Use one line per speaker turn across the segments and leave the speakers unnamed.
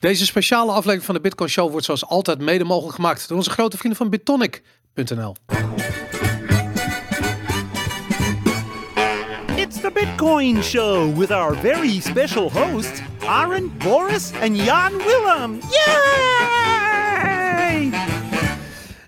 Deze speciale aflevering van de Bitcoin Show wordt zoals altijd mede mogelijk gemaakt door onze grote vrienden van Bitonic.nl.
It's the Bitcoin Show with our very special hosts, Aaron, Boris, and Jan Willem. Yay!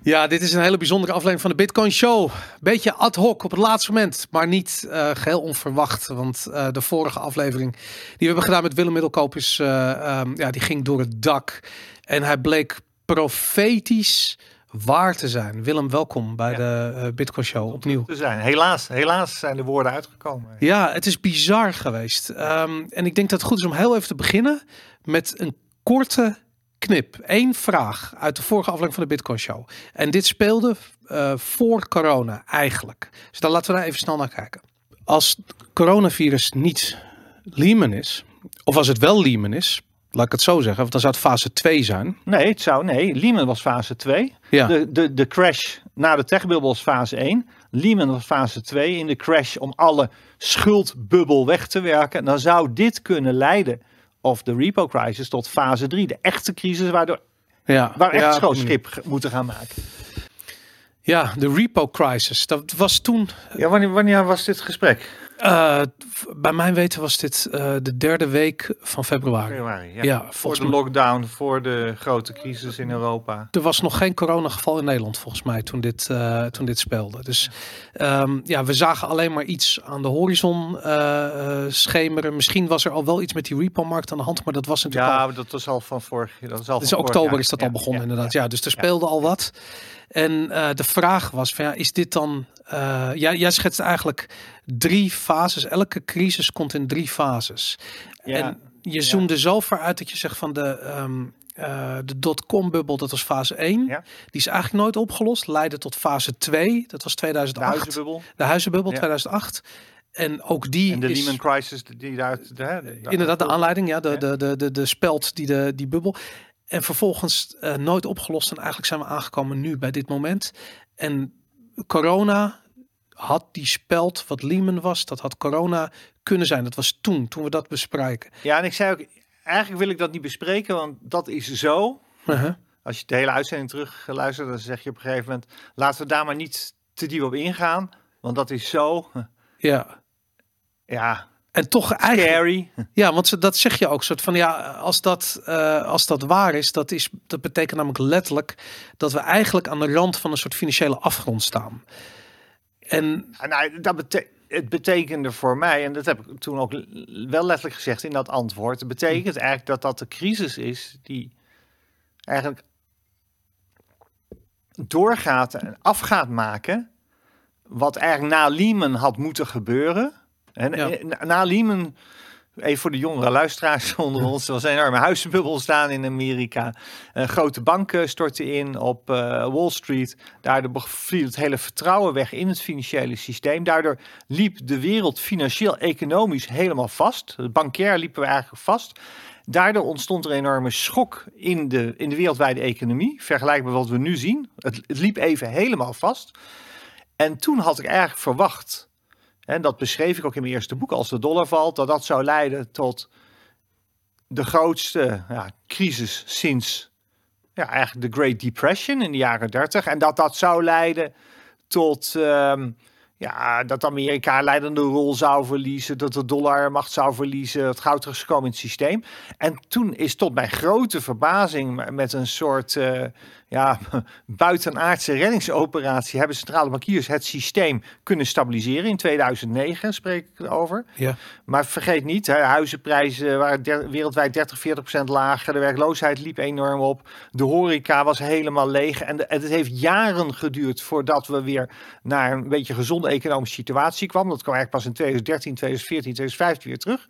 Ja, dit is een hele bijzondere aflevering van de Bitcoin Show. Beetje ad hoc op het laatste moment, maar niet uh, geheel onverwacht. Want uh, de vorige aflevering die we hebben gedaan met Willem Middelkoop is, uh, um, ja, die ging door het dak. En hij bleek profetisch waar te zijn. Willem, welkom bij ja. de Bitcoin Show opnieuw.
Te zijn. Helaas, helaas zijn de woorden uitgekomen.
Ja, het is bizar geweest. Um, en ik denk dat het goed is om heel even te beginnen met een korte knip. Eén vraag uit de vorige aflevering van de Bitcoin Show. En dit speelde uh, voor corona eigenlijk. Dus dan laten we daar even snel naar kijken. Als coronavirus niet Lehman is, of als het wel Lehman is, laat ik het zo zeggen, want dan zou het fase 2 zijn.
Nee, het zou, nee, Lehman was fase 2.
Ja.
De, de, de crash na de techbubbel was fase 1. Lehman was fase 2. In de crash om alle schuldbubbel weg te werken. Dan zou dit kunnen leiden of de repo crisis tot fase 3. De echte crisis waardoor,
ja,
waar echt
ja,
schoon schip moeten gaan maken.
Ja, de repo crisis. Dat was toen...
Ja, wanneer, wanneer was dit gesprek?
Uh, bij mijn weten was dit uh, de derde week van februari.
februari ja.
ja
voor de lockdown, voor de grote crisis in Europa.
Er was nog geen coronageval in Nederland volgens mij toen dit, uh, toen dit speelde. Dus ja. Um, ja, we zagen alleen maar iets aan de horizon schemeren. Misschien was er al wel iets met die repo-markt aan de hand, maar dat was natuurlijk
Ja,
al...
dat was al van vorig jaar. Dat is al
dus oktober
jaar.
is dat
ja,
al begonnen
ja,
inderdaad. Ja, dus er speelde al wat. En uh, de vraag was van ja, is dit dan... Uh, ja, jij schetst eigenlijk drie fases. Elke crisis komt in drie fases.
Ja,
en je zoomde zo ver uit dat je zegt van de... Um, uh, de dotcom-bubbel, dat was fase 1.
Ja.
Die is eigenlijk nooit opgelost. Leidde tot fase 2, dat was 2008.
De huizenbubbel.
De huizenbubbel,
Ja.
2008. En ook die
En de
is...
Lehman crisis die. De, de,
Inderdaad, de aanleiding, ja, de, de, de, de, de speld, die, de, die bubbel. En vervolgens uh, nooit opgelost. En eigenlijk zijn we aangekomen nu bij dit moment. En corona had die speld wat Lehman was, dat had corona kunnen zijn. Dat was toen, toen we dat bespreken.
Ja, en ik zei ook, eigenlijk wil ik dat niet bespreken, want dat is zo.
Uh -huh.
Als je de hele uitzending terug luistert, dan zeg je op een gegeven moment, laten we daar maar niet te diep op ingaan, want dat is zo,
Ja.
ja,
En toch eigenlijk...
scary.
Ja, want dat zeg je ook. Soort van ja, als dat, eh, als dat waar is, dat is, dat betekent namelijk letterlijk dat we eigenlijk aan de rand van een soort financiële afgrond staan. En
En nou, dat het betekende voor mij, en dat heb ik toen ook wel letterlijk gezegd in dat antwoord, het betekent eigenlijk dat dat de crisis is die eigenlijk doorgaat en af gaat maken wat eigenlijk na Lehman had moeten gebeuren. En
Ja.
eh, na- Lehman, even voor de jongere luisteraars onder ons, er was een enorme huizenbubbel staan in Amerika. Uh, grote banken stortten in op uh, Wall Street. Daardoor viel het hele vertrouwen weg in het financiële systeem. Daardoor liep de wereld financieel, economisch helemaal vast. De bankair liepen we eigenlijk vast. Daardoor ontstond er een enorme schok in de, in de wereldwijde economie. Vergelijkbaar met wat we nu zien. Het, het liep even helemaal vast. En toen had ik eigenlijk verwacht, en dat beschreef ik ook in mijn eerste boek, als de dollar valt, dat dat zou leiden tot de grootste ja, crisis sinds ja, eigenlijk de Great Depression in de jaren 30. En dat dat zou leiden tot um, ja, dat Amerika een leidende rol zou verliezen, dat de dollar macht zou verliezen, het goud is gekomen in het systeem. En toen is tot mijn grote verbazing met een soort uh, ja, buitenaardse reddingsoperatie hebben centrale bankiers het systeem kunnen stabiliseren. In 2009 spreek ik over.
Ja.
Maar vergeet niet, hè, huizenprijzen waren der, wereldwijd 30, 40 procent lager. De werkloosheid liep enorm op. De horeca was helemaal leeg. En, de, en het heeft jaren geduurd voordat we weer naar een beetje gezonde economische situatie kwam. Dat kwam eigenlijk pas in 2013, 2014, 2015 weer terug.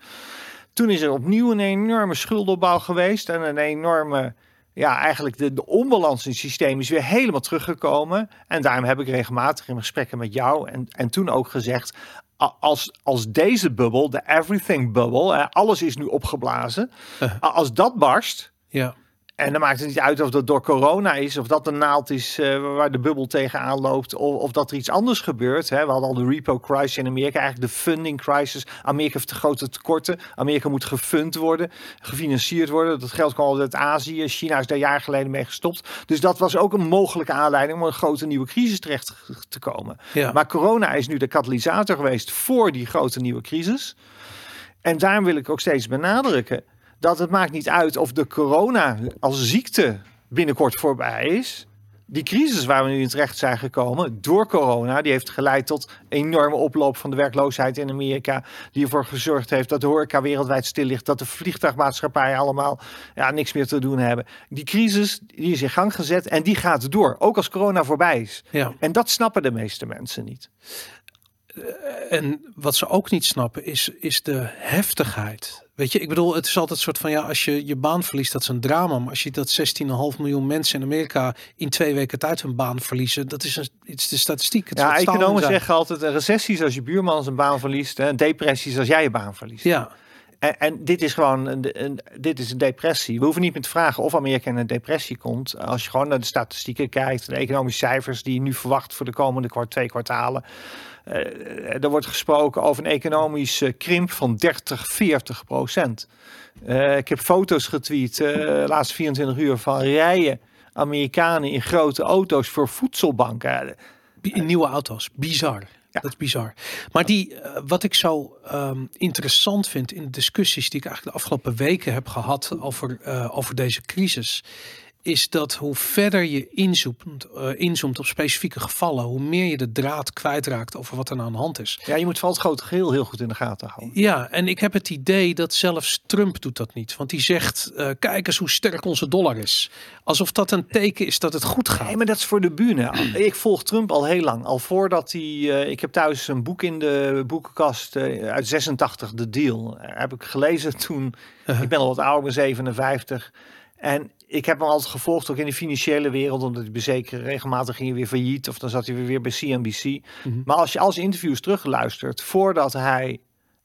Toen is er opnieuw een enorme schuldenopbouw geweest en een enorme ja, eigenlijk de, de onbalans in het systeem is weer helemaal teruggekomen. En daarom heb ik regelmatig in gesprekken met jou en, en toen ook gezegd, als, als deze bubbel, de everything bubble, alles is nu opgeblazen,
Uh.
als dat barst,
ja.
En dan maakt het niet uit of dat door corona is, of dat de naald is eh, waar de bubbel tegenaan loopt, of, of dat er iets anders gebeurt. Hè. We hadden al de repo crisis in Amerika, eigenlijk de funding crisis. Amerika heeft de grote tekorten. Amerika moet gefund worden, gefinancierd worden. Dat geld kwam uit Azië. China is daar jaar geleden mee gestopt. Dus dat was ook een mogelijke aanleiding om een grote nieuwe crisis terecht te komen.
Ja.
Maar corona is nu de katalysator geweest voor die grote nieuwe crisis. En daarom wil ik ook steeds benadrukken dat het maakt niet uit of de corona als ziekte binnenkort voorbij is. Die crisis waar we nu in terecht zijn gekomen door corona, die heeft geleid tot enorme oploop van de werkloosheid in Amerika. Die ervoor gezorgd heeft dat de horeca wereldwijd stil ligt, dat de vliegtuigmaatschappijen allemaal ja, niks meer te doen hebben. Die crisis die is in gang gezet en die gaat door, ook als corona voorbij is.
Ja.
En dat snappen de meeste mensen niet.
En wat ze ook niet snappen is, is de heftigheid. Weet je, ik bedoel, het is altijd een soort van ja, als je je baan verliest, dat is een drama. Maar als je dat 16,5 miljoen mensen in Amerika in twee weken tijd hun baan verliezen, dat is, een, het is de statistiek. Het
Ja, economen zeggen altijd: een recessie is als je buurman zijn baan verliest, en depressies als jij je baan verliest.
Ja,
En, en dit is gewoon een, een, dit is een depressie. We hoeven niet meer te vragen of Amerika in een depressie komt. Als je gewoon naar de statistieken kijkt, de economische cijfers die je nu verwacht voor de komende kwart, twee kwartalen. Eh, er wordt gesproken over een economische krimp van 30, 40 procent. Eh, ik heb foto's getweet eh, de laatste 24 uur van rijen Amerikanen in grote auto's voor voedselbanken.
in nieuwe auto's. Bizar.
Ja.
Dat is bizar. Maar die, eh, wat ik zo ehm, interessant vind in de discussies die ik eigenlijk de afgelopen weken heb gehad over, eh, over deze crisis, is dat hoe verder je inzoomt, eh, inzoomt op specifieke gevallen, hoe meer je de draad kwijtraakt over wat er nou aan de hand is.
Ja, je moet vooral het grote geheel heel goed in de gaten houden.
Ja, en ik heb het idee dat zelfs Trump doet dat niet. Want die zegt, eh, kijk eens hoe sterk onze dollar is. Alsof dat een teken is dat het goed gaat.
Nee, maar dat is voor de bühne. Ik volg Trump al heel lang. Al voordat hij... eh, ik heb thuis een boek in de boekenkast uit 86, The Deal. Heb ik gelezen toen...
Uh-huh.
Ik ben al wat ouder, ben 57. En ik heb hem altijd gevolgd, ook in de financiële wereld. Omdat hij zeker regelmatig ging weer failliet. Of dan zat hij weer, bij CNBC.
Mhm.
Maar als je als interviews terugluistert... Voordat hij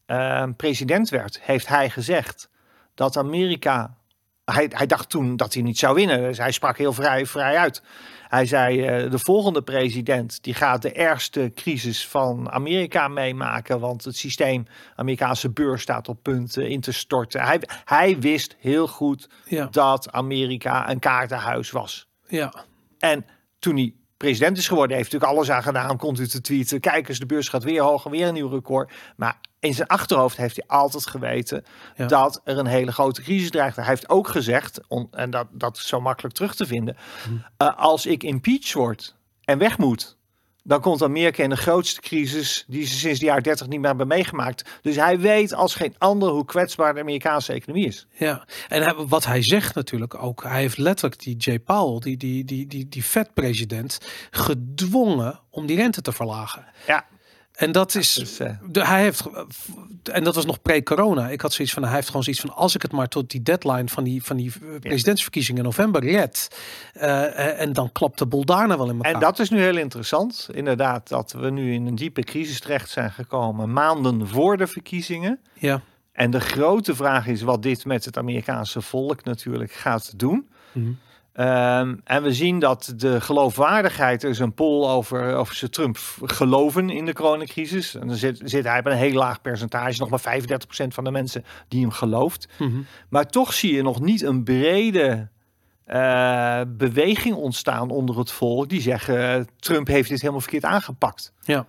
eh, president werd, heeft hij gezegd... dat Amerika hij, hij dacht toen dat hij niet zou winnen. Dus hij sprak heel vrij, vrij uit. Hij zei, eh, de volgende president die gaat de ergste crisis van Amerika meemaken. Want het systeem, Amerikaanse beurs staat op punt in te storten. Hij, hij wist heel goed
Ja,
dat Amerika een kaartenhuis was.
ja,
En toen hij president is geworden, heeft natuurlijk alles aan gedaan continu te tweeten. Kijk eens, de beurs gaat weer hoger, weer een nieuw record. Maar in zijn achterhoofd heeft hij altijd geweten
Ja.
dat er een hele grote crisis dreigde. Hij heeft ook gezegd, on- en dat, dat is zo makkelijk terug te vinden. eh, als ik impeached word en weg moet, dan komt Amerika in de grootste crisis die ze sinds de jaren 30 niet meer hebben meegemaakt. Dus hij weet als geen ander hoe kwetsbaar de Amerikaanse economie is.
ja. En hij- wat hij zegt natuurlijk ook, hij heeft letterlijk die Jay Powell, die, die, die, die, die Fed-president, gedwongen om die rente te verlagen.
Ja,
En dat is,
dus, eh,
de, hij heeft, en dat was nog pre-corona. Ik had zoiets van, hij heeft gewoon zoiets van, als ik het maar tot die deadline van die, van die presidentsverkiezingen in november red, eh, eh, en dan klapt de boel daarna wel in elkaar.
En dat is nu heel interessant. Inderdaad, dat we nu in een diepe crisis terecht zijn gekomen. Maanden voor de verkiezingen.
ja.
En de grote vraag is wat dit met het Amerikaanse volk natuurlijk gaat doen.
Mhm.
Ehm, en we zien dat de geloofwaardigheid, er is een poll over of ze Trump geloven in de coronacrisis. En dan zit, zit hij bij een heel laag percentage, nog maar 35% van de mensen die hem gelooft.
Mhm.
Maar toch zie je nog niet een brede eh, beweging ontstaan onder het volk die zeggen eh, Trump heeft dit helemaal verkeerd aangepakt.
ja.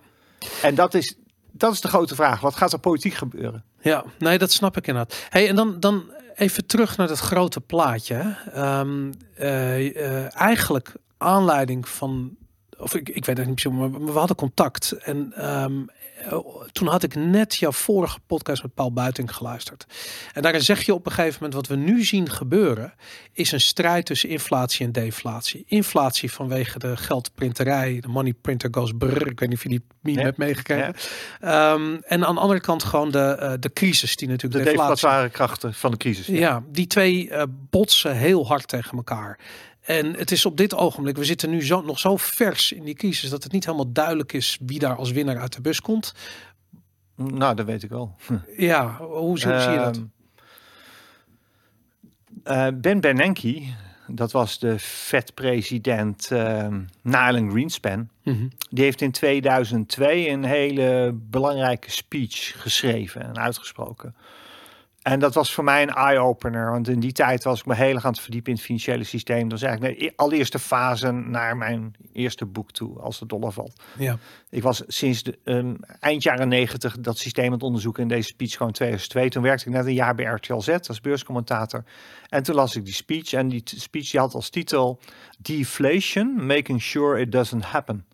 En dat is, dat is de grote vraag. Wat gaat er politiek gebeuren?
Ja, nee, dat snap ik inderdaad. Hey, en dan, dan even terug naar dat grote plaatje. Ehm, eh, eh, eigenlijk aanleiding van, of ik, ik weet het niet precies, maar we hadden contact. En eh, toen had ik net jouw vorige podcast met Paul Buiting geluisterd. En daarin zeg je op een gegeven moment, wat we nu zien gebeuren, is een strijd tussen inflatie en deflatie. Inflatie vanwege de geldprinterij, de money printer goes brrr. Ik weet niet of je die meme
Ja.
hebt meegekregen. Ehm, en aan de andere kant gewoon de, eh, de crisis die
De
natuurlijk deflatie.
deflatoire krachten van de crisis.
Ja, die twee eh, botsen heel hard tegen elkaar. En het is op dit ogenblik, we zitten nu zo, nog zo vers in die crisis dat het niet helemaal duidelijk is wie daar als winnaar uit de bus komt.
Nou, dat weet ik wel.
Ja, hoe zie, zie je dat?
Eh, ben Bernanke, dat was de Fed-president ehm Nyland Greenspan.
Mhm.
Die heeft in 2002 een hele belangrijke speech geschreven en uitgesproken. En dat was voor mij een eye-opener, want in die tijd was ik me heel erg aan het verdiepen in het financiële systeem. Dat was eigenlijk de allereerste fase naar mijn eerste boek toe, als de dollar valt.
Ja.
Ik was sinds de, ehm, eind jaren negentig dat systeem aan het onderzoeken in deze speech gewoon 2002. Toen werkte ik net een jaar bij RTL Z als beurscommentator. En toen las ik die speech en die speech die had als titel Deflation, making sure it doesn't happen.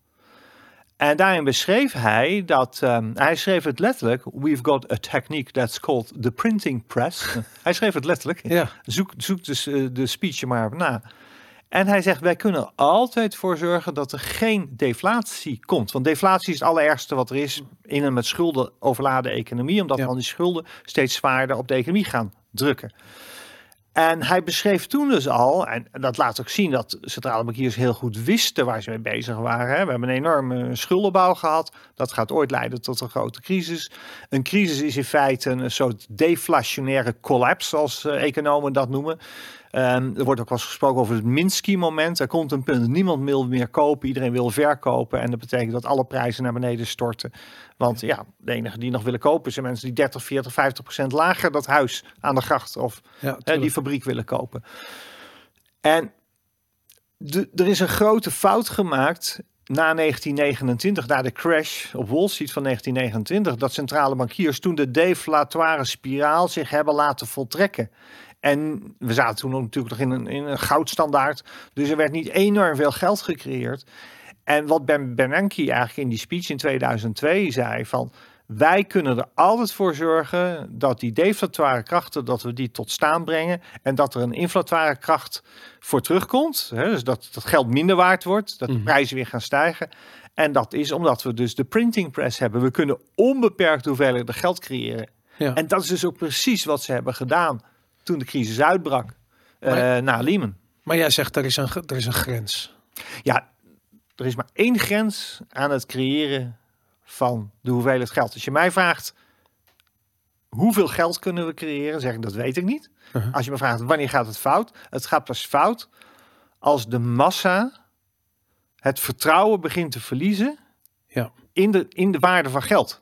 En daarin beschreef hij dat, ehm, hij schreef het letterlijk, we've got a technique that's called the printing press. hij schreef het letterlijk.
Ja.
Zoek, zoek dus eh, de speech maar na. En hij zegt, wij kunnen altijd voor zorgen dat er geen deflatie komt. Want deflatie is het allerergste wat er is in een met schulden overladen economie. Omdat
Ja.
dan die schulden steeds zwaarder op de economie gaan drukken. En hij beschreef toen dus al, en dat laat ook zien dat centrale bankiers heel goed wisten waar ze mee bezig waren. We hebben een enorme schuldenbouw gehad. Dat gaat ooit leiden tot een grote crisis. Een crisis is in feite een soort deflationaire collapse, zoals eh, economen dat noemen. Er wordt ook wel eens gesproken over het Minsky-moment. Er komt een punt, niemand wil meer kopen, iedereen wil verkopen. En dat betekent dat alle prijzen naar beneden storten. Want ja, de enige die nog willen kopen zijn mensen die 30, 40, 50 procent lager dat huis aan de gracht of
Ja,
hè, die fabriek willen kopen. En de, er is een grote fout gemaakt na 1929, na de crash op Wall Street van 1929, dat centrale bankiers toen de deflatoire spiraal zich hebben laten voltrekken. En we zaten toen natuurlijk nog in een, in een goudstandaard, dus er werd niet enorm veel geld gecreëerd. En wat Ben Bernanke eigenlijk in die speech in 2002 zei van wij kunnen er altijd voor zorgen dat die deflatoire krachten, dat we die tot staan brengen. En dat er een inflatoire kracht voor terugkomt. Hè, dus dat dat geld minder waard wordt, dat de
Mhm.
prijzen weer gaan stijgen. En dat is omdat we dus de printing press hebben. We kunnen onbeperkt hoeveelheden geld creëren.
Ja.
En dat is dus ook precies wat ze hebben gedaan toen de crisis uitbrak. eh,
Maar-
na Lehman.
Maar jij zegt er is een, er is een grens.
Ja, er is maar één grens aan het creëren van de hoeveelheid geld. Als je mij vraagt, hoeveel geld kunnen we creëren? Zeg ik, dat weet ik niet.
Uh-huh.
Als je me vraagt, wanneer gaat het fout? Het gaat pas fout als de massa het vertrouwen begint te verliezen
Ja.
in, de, in de waarde van geld.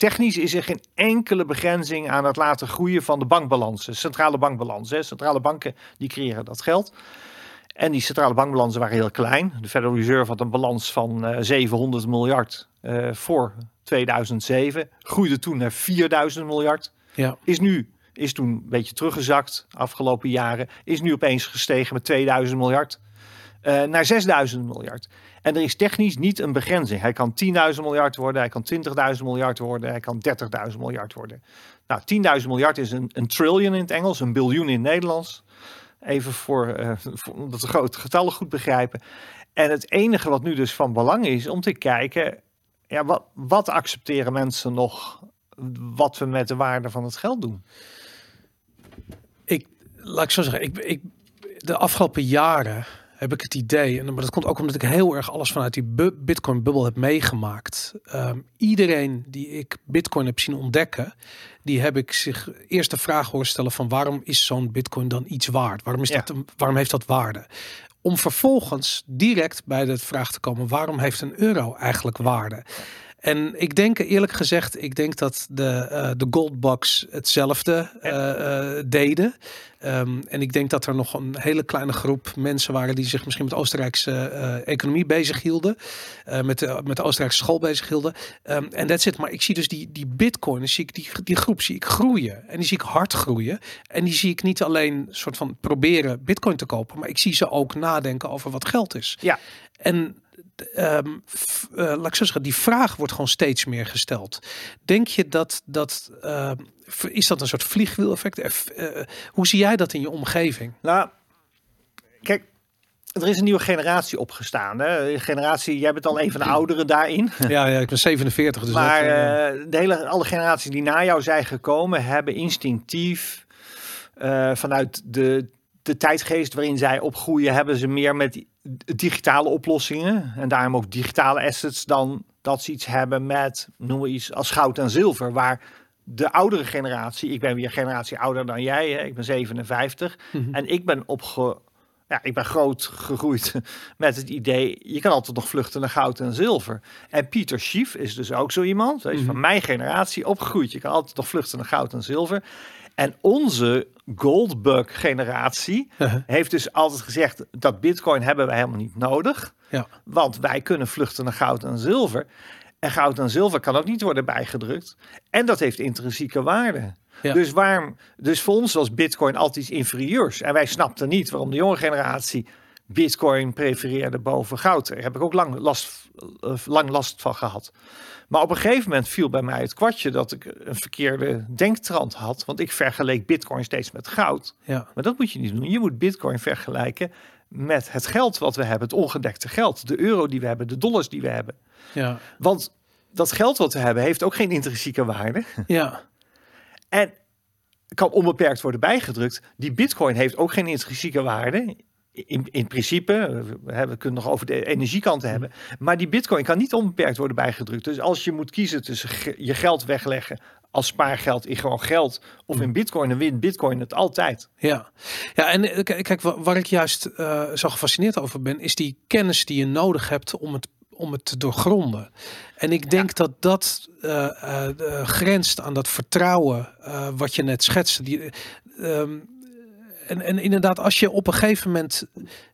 Technisch is er geen enkele begrenzing aan het laten groeien van de bankbalansen. Centrale bankbalansen. Centrale banken die creëren dat geld. En die centrale bankbalansen waren heel klein. De Federal Reserve had een balans van eh, 700 miljard eh, voor 2007. Groeide toen naar 4000 miljard.
Ja.
Is nu is toen een beetje teruggezakt afgelopen jaren. Is nu opeens gestegen met 2000 miljard eh, naar 6000 miljard. En er is technisch niet een begrenzing. Hij kan 10.000 miljard worden, hij kan 20.000 miljard worden, hij kan 30.000 miljard worden. Nou, 10.000 miljard is een, een trillion in het Engels, een biljoen in Nederlands. Even voor, eh voor omdat grote getallen goed begrijpen. En het enige wat nu dus van belang is om te kijken, ja, wat, wat accepteren mensen nog wat we met de waarde van het geld doen?
Ik, laat ik zo zeggen, ik, ik, de afgelopen jaren heb ik het idee, en maar dat komt ook omdat ik heel erg alles vanuit die bu- Bitcoin-bubbel heb meegemaakt. Ehm, iedereen die ik Bitcoin heb zien ontdekken, die heb ik zich eerst de vraag horen stellen van waarom is zo'n Bitcoin dan iets waard? Waarom, is
Ja.
dat, waarom heeft dat waarde? Om vervolgens direct bij de vraag te komen, waarom heeft een euro eigenlijk waarde? En ik denk eerlijk gezegd, ik denk dat de, eh de Goldbox hetzelfde eh, eh, deden. Ehm, en ik denk dat er nog een hele kleine groep mensen waren die zich misschien met Oostenrijkse economie bezig hielden. met, de, met de Oostenrijkse school bezig hielden. Ehm, En dat zit. Maar ik zie dus die, die bitcoin, zie ik die, die groep zie ik groeien. En die zie ik hard groeien. En die zie ik niet alleen soort van proberen bitcoin te kopen. Maar ik zie ze ook nadenken over wat geld is.
Ja.
En ehm, f- eh, laat ik zo zeggen, die vraag wordt gewoon steeds meer gesteld. Denk je dat dat ehm, is dat een soort vliegwiel-effect? Eh, eh, hoe zie jij dat in je omgeving?
Nou, kijk, er is een nieuwe generatie opgestaan. Hè? Een Generatie, jij bent al een van de ouderen daarin.
Ja, ja ik ben 47, dus
maar
dat,
de hele, alle generaties die na jou zijn gekomen, hebben instinctief vanuit de, de tijdgeest waarin zij opgroeien, hebben ze meer met digitale oplossingen. En daarom ook digitale assets dan dat ze iets hebben met, noem iets als goud en zilver. Waar de oudere generatie, ik ben weer een generatie ouder dan jij, hè? ik ben 57.
mhm.
En ik ben opge, Ja, ik ben groot gegroeid met het idee, je kan altijd nog vluchten naar goud en zilver. En Pieter Schief is dus ook zo iemand. Hij is van mijn generatie opgegroeid. Je kan altijd nog vluchten naar goud en zilver. En onze Goldbug generatie heeft dus altijd gezegd dat bitcoin hebben wij helemaal niet nodig.
Ja.
Want wij kunnen vluchten naar goud en zilver. En goud en zilver kan ook niet worden bijgedrukt. En dat heeft intrinsieke waarde.
Ja.
Dus, waarom, dus voor ons was bitcoin altijd iets inferieurs. En wij snapten niet waarom de jonge generatie bitcoin prefereerde boven goud. Daar heb ik ook lang last, eh, lang last van gehad. Maar op een gegeven moment viel bij mij het kwartje dat ik een verkeerde denktrand had. Want ik vergeleek bitcoin steeds met goud.
Ja.
Maar dat moet je niet doen. Je moet bitcoin vergelijken met het geld wat we hebben. Het ongedekte geld. De euro die we hebben. De dollars die we hebben.
Ja.
Want dat geld wat we hebben heeft ook geen intrinsieke waarde.
Ja.
En kan onbeperkt worden bijgedrukt. Die bitcoin heeft ook geen intrinsieke waarde. In, in principe, we, hebben- we kunnen nog over de energiekant hebben. Maar die bitcoin kan niet onbeperkt worden bijgedrukt. Dus als je moet kiezen tussen je geld wegleggen als spaargeld in gewoon geld of in bitcoin, dan wint bitcoin het altijd.
Ja, ja en eh, kijk, wa- waar ik juist eh, zo gefascineerd over ben, is die kennis die je nodig hebt om het, om het te doorgronden. En ik denk dat dat eh, eh, eh, grenst aan dat vertrouwen eh, wat je net schetste. Die, eh, ehm, en, en inderdaad, als je op een gegeven moment.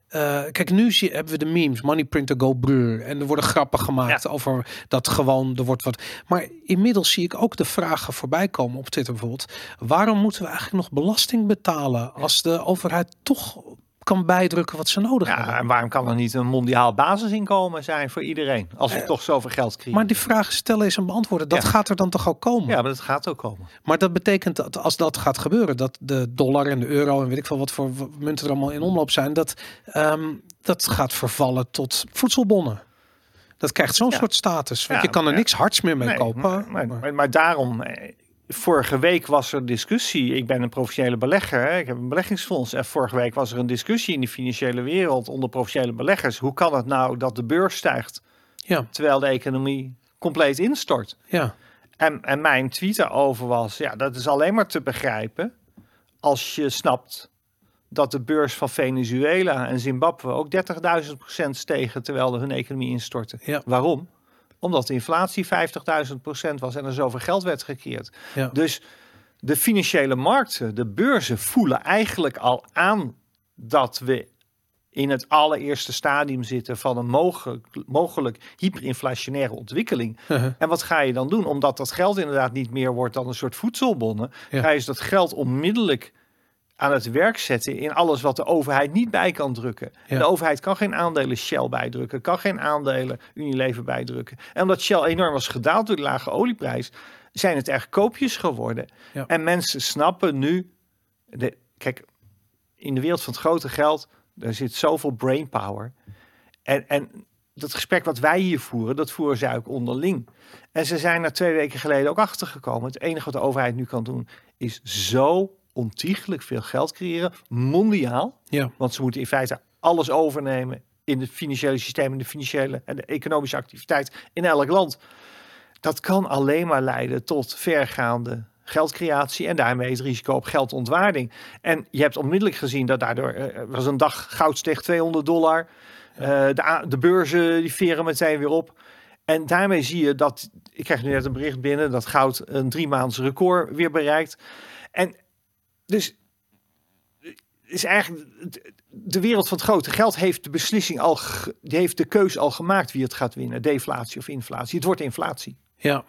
eh, kijk, nu zie, hebben we de memes, money printer go brrr. En er worden grappen gemaakt over dat gewoon, er wordt wat. Maar inmiddels zie ik ook de vragen voorbij komen op Twitter bijvoorbeeld. Waarom moeten we eigenlijk nog belasting betalen als de overheid toch kan bijdrukken wat ze nodig
Ja,
hebben?
en waarom kan er niet een mondiaal basisinkomen zijn voor iedereen? Als we toch zoveel geld krijgen.
Maar die vragen stellen is en beantwoorden, dat
Ja.
gaat er dan toch ook komen?
ja, maar dat gaat ook komen.
Maar dat betekent dat als dat gaat gebeuren, dat de dollar en de euro en weet ik veel wat voor munten er allemaal in omloop zijn, dat, ehm, dat gaat vervallen tot voedselbonnen. Dat krijgt zo'n
Ja.
soort status. Want je kan er niks hards meer mee
Nee,
kopen.
Maar, maar, maar, maar daarom, eh, vorige week was er discussie. Ik ben een professionele belegger, hè. ik heb een beleggingsfonds. En vorige week was er een discussie in de financiële wereld onder professionele beleggers. Hoe kan het nou dat de beurs stijgt
Ja,
terwijl de economie compleet instort?
ja,
En, en mijn tweet daarover was, ja, dat is alleen maar te begrijpen als je snapt dat de beurs van Venezuela en Zimbabwe ook 30.000 procent stegen terwijl hun economie instortte.
Ja.
Waarom? Omdat de inflatie 50.000 procent was en er zoveel geld werd gecreëerd.
ja.
Dus de financiële markten, de beurzen voelen eigenlijk al aan dat we in het allereerste stadium zitten van een mogelijk, mogelijk hyperinflationaire ontwikkeling.
Uh-huh.
En wat ga je dan doen? Omdat dat geld inderdaad niet meer wordt dan een soort voedselbonnen,
Ja.
ga je dus dat geld onmiddellijk aan het werk zetten in alles wat de overheid niet bij kan drukken.
Ja.
De overheid kan geen aandelen Shell bijdrukken, kan geen aandelen Unilever bijdrukken. En omdat Shell enorm was gedaald door de lage olieprijs, zijn het echt koopjes geworden.
Ja.
En mensen snappen nu, de, kijk, in de wereld van het grote geld, daar zit zoveel brainpower. En, en dat gesprek wat wij hier voeren, dat voeren zij ook onderling. En ze zijn er twee weken geleden ook achter gekomen. Het enige wat de overheid nu kan doen, is zo ontiegelijk veel geld creëren, mondiaal.
ja.
Want ze moeten in feite alles overnemen in het financiële systeem, in de financiële en de economische activiteit in elk land. Dat kan alleen maar leiden tot vergaande geldcreatie en daarmee het risico op geldontwaarding. En je hebt onmiddellijk gezien dat daardoor eh, was een dag goud steeg 200 dollar. Eh, de, de beurzen die veren meteen weer op. En daarmee zie je dat, ik krijg nu net een bericht binnen, dat goud een drie maands record weer bereikt. En dus is eigenlijk de wereld van het grote geld heeft de beslissing al, die heeft de keus al gemaakt wie het gaat winnen, deflatie of inflatie. Het wordt inflatie.
Ja.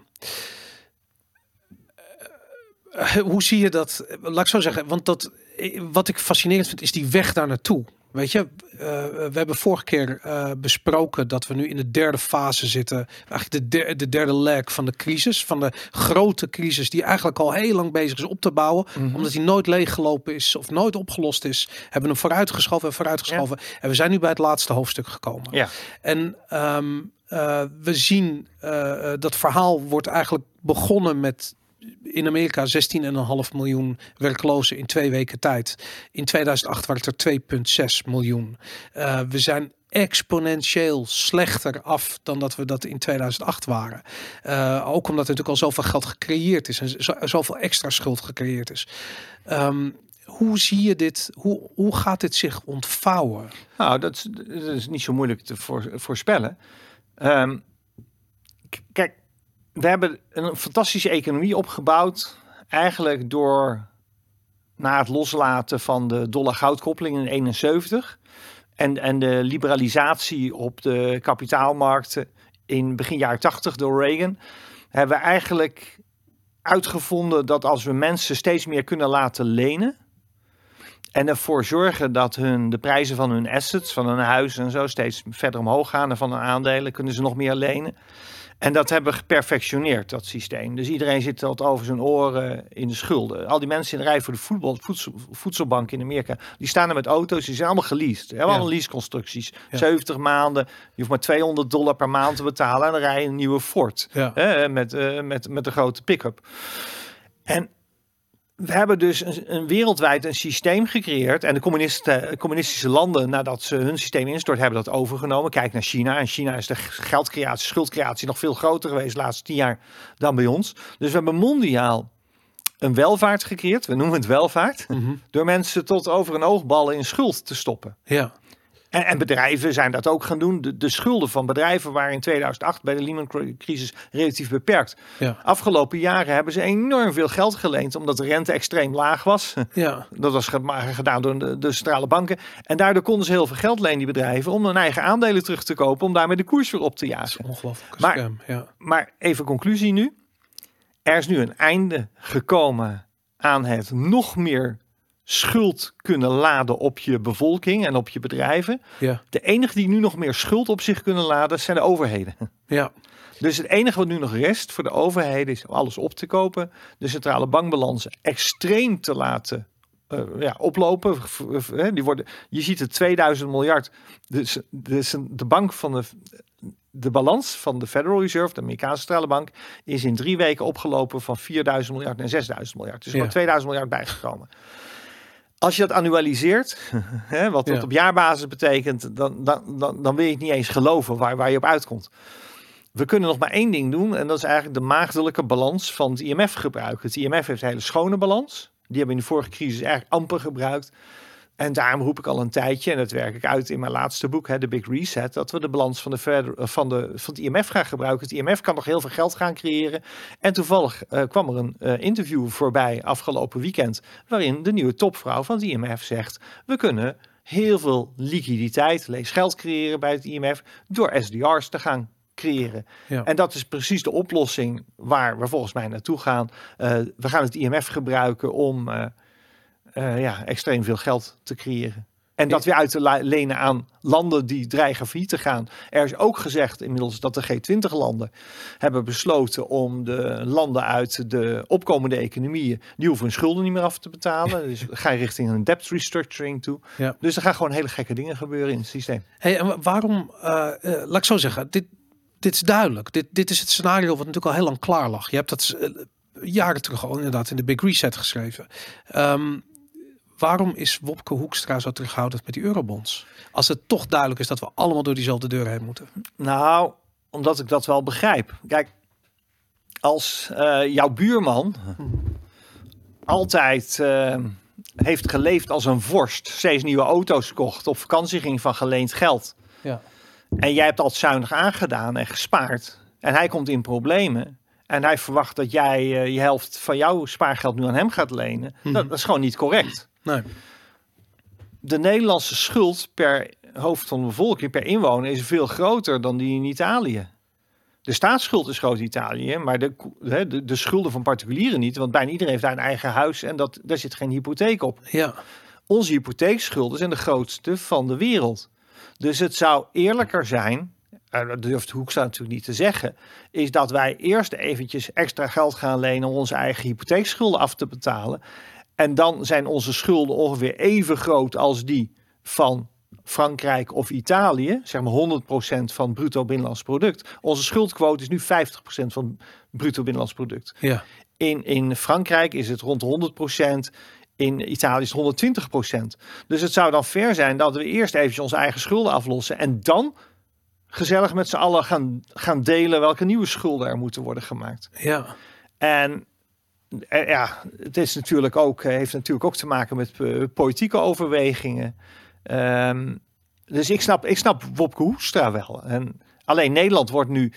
Eh, hoe zie je dat? Laat ik zo zeggen, want dat, eh, wat ik fascinerend vind, is die weg daar naartoe. Weet je, eh, we hebben vorige keer eh, besproken dat we nu in de derde fase zitten. Eigenlijk de, der- de derde leg van de crisis. Van de grote crisis die eigenlijk al heel lang bezig is op te bouwen. Omdat die nooit leeggelopen is of nooit opgelost is. Hebben we hem vooruitgeschoven en vooruitgeschoven. En we zijn nu bij het laatste hoofdstuk gekomen.
Ja.
En ehm, eh, we zien dat verhaal wordt eigenlijk begonnen met in Amerika 16,5 miljoen werklozen in twee weken tijd. In 2008 waren het er 2,6 miljoen. Eh, we zijn exponentieel slechter af dan dat we dat in 2008 waren. Eh, ook omdat er natuurlijk al zoveel geld gecreëerd is en zo, zoveel extra schuld gecreëerd is. Ehm, hoe zie je dit? Hoe, hoe gaat dit zich ontvouwen?
Nou, dat is, niet zo moeilijk te voor, voorspellen. Ehm, kijk, we hebben een fantastische economie opgebouwd. Eigenlijk door na het loslaten van de dollar-goudkoppeling in 71 en, en de liberalisatie op de kapitaalmarkten in begin jaren 80 door Reagan, hebben we eigenlijk uitgevonden dat als we mensen steeds meer kunnen laten lenen en ervoor zorgen dat hun, de prijzen van hun assets, van hun huis en zo steeds verder omhoog gaan en van hun aandelen kunnen ze nog meer lenen. En dat hebben we geperfectioneerd, dat systeem. Dus iedereen zit tot over zijn oren in de schulden. Al die mensen in de rij voor de voetbal, voedsel, voedselbank in Amerika, die staan er met auto's, die zijn allemaal geleased. Ze hebben
Ja.
allemaal leaseconstructies.
Ja.
70 maanden, je hoeft maar 200 dollar per maand te betalen en dan rij je een nieuwe Ford.
Ja.
Met, eh, met, met een grote pick-up. En we hebben dus een, een wereldwijd een systeem gecreëerd. En de communistische landen, nadat ze hun systeem instort, hebben dat overgenomen. Kijk naar China. En China is de geldcreatie, schuldcreatie nog veel groter geweest de laatste tien jaar dan bij ons. Dus we hebben mondiaal een welvaart gecreëerd. We noemen het welvaart.
Mhm.
Door mensen tot over een oogballen in schuld te stoppen.
Ja.
En, en bedrijven zijn dat ook gaan doen. De, de schulden van bedrijven waren in 2008 bij de Lehman-crisis relatief beperkt.
Ja.
Afgelopen jaren hebben ze enorm veel geld geleend omdat de rente extreem laag was.
Ja.
Dat was gedaan door de, de centrale banken. En daardoor konden ze heel veel geld lenen, die bedrijven, om hun eigen aandelen terug te kopen, om daarmee de koers weer op te jagen.
ongelooflijk.
Maar-
scam. Ja.
Maar even conclusie nu. Er is nu een einde gekomen aan het nog meer schuld kunnen laden op je bevolking en op je bedrijven.
Ja.
De enige die nu nog meer schuld op zich kunnen laden zijn de overheden.
Ja.
Dus het enige wat nu nog rest voor de overheden is om alles op te kopen, de centrale bankbalansen extreem te laten eh, ja, oplopen. Die worden, je ziet het 2000 miljard. Dus, dus de bank van de, de balans van de Federal Reserve, de Amerikaanse centrale bank, is in drie weken opgelopen van 4000 miljard naar 6000 miljard. Dus er
Ja.
wordt 2000 miljard bijgekomen. Als je dat annualiseert, hè, wat dat
Ja.
op jaarbasis betekent, dan, dan, dan, dan wil je het niet eens geloven waar, waar je op uitkomt. We kunnen nog maar één ding doen en dat is eigenlijk de maagdelijke balans van het IMF gebruiken. Het IMF heeft een hele schone balans. Die hebben we in de vorige crisis eigenlijk amper gebruikt. En daarom roep ik al een tijdje, en dat werk ik uit in mijn laatste boek, hè, The Big Reset, dat we de balans van, de eh, van, de, van het IMF gaan gebruiken. Het IMF kan nog heel veel geld gaan creëren. En toevallig eh, kwam er een eh, interview voorbij afgelopen weekend, waarin de nieuwe topvrouw van het IMF zegt, we kunnen heel veel liquiditeit, lees geld creëren bij het IMF, door SDR's te gaan creëren.
Ja.
En dat is precies de oplossing waar we volgens mij naartoe gaan. We gaan het IMF gebruiken om eh, ja, extreem veel geld te creëren. En dat weer uit te lenen aan landen die dreigen failliet te gaan. Er is ook gezegd inmiddels dat de G20-landen hebben besloten om de landen uit de opkomende economieën, die hoeven hun schulden niet meer af te betalen. Dus we gaan richting een debt restructuring toe.
Ja.
Dus er gaan gewoon hele gekke dingen gebeuren in het systeem.
Hey, en wa- waarom, eh, eh, laat ik zo zeggen, dit, dit is duidelijk. Dit, dit is het scenario wat natuurlijk al heel lang klaar lag. Je hebt dat jaren terug al inderdaad in de Big Reset geschreven. Ehm, waarom is Wopke Hoekstra zo terughoudend met die eurobonds? Als het toch duidelijk is dat we allemaal door diezelfde deur heen moeten.
Nou, omdat ik dat wel begrijp. Kijk, als eh, jouw buurman altijd eh, heeft geleefd als een vorst, steeds nieuwe auto's kocht, op vakantie ging van geleend geld.
Ja.
En jij hebt altijd zuinig aangedaan en gespaard. En hij komt in problemen. En hij verwacht dat jij eh, je helft van jouw spaargeld nu aan hem gaat lenen. dat, dat is gewoon niet correct
Nee.
de Nederlandse schuld per hoofd van de bevolking, per inwoner, is veel groter dan die in Italië. De staatsschuld is groot in Italië, maar de, de, de schulden van particulieren niet. Want bijna iedereen heeft daar een eigen huis en dat, daar zit geen hypotheek op.
Ja.
Onze hypotheekschulden zijn de grootste van de wereld. Dus het zou eerlijker zijn, en dat durft Hoekstra natuurlijk niet te zeggen, is dat wij eerst eventjes extra geld gaan lenen om onze eigen hypotheekschulden af te betalen. En dan zijn onze schulden ongeveer even groot als die van Frankrijk of Italië, zeg maar 100% van bruto binnenlands product. Onze schuldquote is nu 50% van bruto binnenlands product.
Ja.
In, in Frankrijk is het rond de 100%. In Italië is het 120%. Dus het zou dan fair zijn dat we eerst eventjes onze eigen schulden aflossen. En dan gezellig met z'n allen gaan, gaan delen welke nieuwe schulden er moeten worden gemaakt.
Ja.
En ja, het is natuurlijk ook, eh, heeft natuurlijk ook te maken met eh, politieke overwegingen. Ehm, dus ik snap, ik snap Wopke Hoekstra wel. En alleen Nederland wordt nu.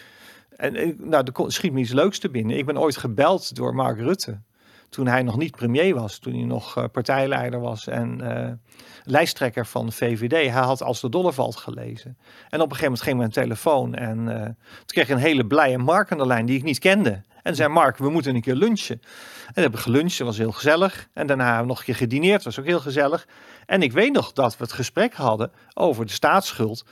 En, eh, nou, er schiet me iets leuks te binnen. Ik ben ooit gebeld door Mark Rutte. Toen hij nog niet premier was. Toen hij nog eh, partijleider was. En eh, lijsttrekker van VVD. Hij had Als de Dollar valt gelezen. En op een gegeven moment ging mijn telefoon. En eh, toen kreeg ik een hele blije Mark aan de lijn die ik niet kende. En zei Mark, we moeten een keer lunchen. En hebben geluncht, dat was heel gezellig. En daarna hebben we nog een keer gedineerd, was ook heel gezellig. En ik weet nog dat we het gesprek hadden over de staatsschuld.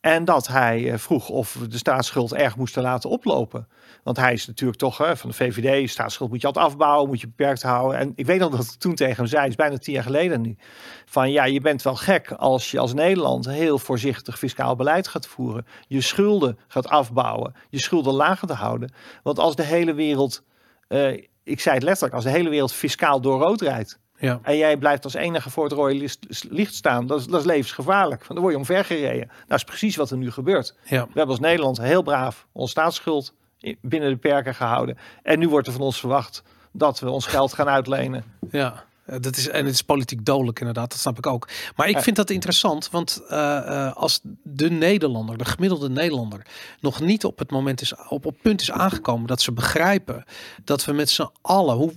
En dat hij eh, vroeg of we de staatsschuld erg moesten laten oplopen. Want hij is natuurlijk toch van de VVD, staatsschuld moet je altijd afbouwen, moet je beperkt houden. En ik weet nog dat ik toen tegen hem zei, is bijna tien jaar geleden nu. Van ja, je bent wel gek als je als Nederland heel voorzichtig fiscaal beleid gaat voeren. Je schulden gaat afbouwen, je schulden lager te houden. Want als de hele wereld, eh, ik zei het letterlijk, als de hele wereld fiscaal door rood rijdt.
Ja.
En jij blijft als enige voor het rode licht- staan. Dat is, dat is levensgevaarlijk. Want dan word je omvergereden. Dat is precies wat er nu gebeurt.
Ja.
We hebben als Nederland heel braaf onze staatsschuld binnen de perken gehouden. En nu wordt er van ons verwacht dat we ons geld gaan uitlenen.
Ja, dat is, en het is politiek dodelijk inderdaad, dat snap ik ook. Maar ik vind dat interessant, want eh, eh, als de Nederlander, de gemiddelde Nederlander, nog niet op het moment is, op, op punt is aangekomen dat ze begrijpen dat we met z'n allen, hoe,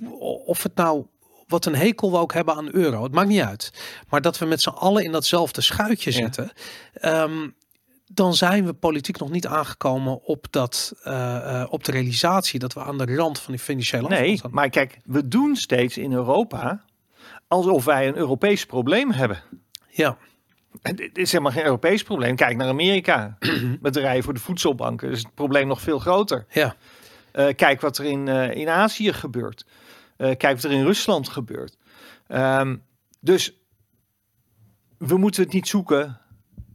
of het nou, wat een hekel we ook hebben aan euro, het maakt niet uit, maar dat we met z'n allen in datzelfde schuitje
Ja.
zitten, ehm, dan zijn we politiek nog niet aangekomen op, dat, eh, eh, op de realisatie dat we aan de rand van die financiële
Nee,
staan.
maar kijk, we doen steeds in Europa alsof wij een Europees probleem hebben.
Ja,
En dit is helemaal geen Europees probleem. Kijk naar Amerika. Met de rij voor de voedselbanken is het probleem nog veel groter.
ja,
Eh, kijk wat er in, in Azië gebeurt. Eh, kijk wat er in Rusland gebeurt. Ehm, dus we moeten het niet zoeken.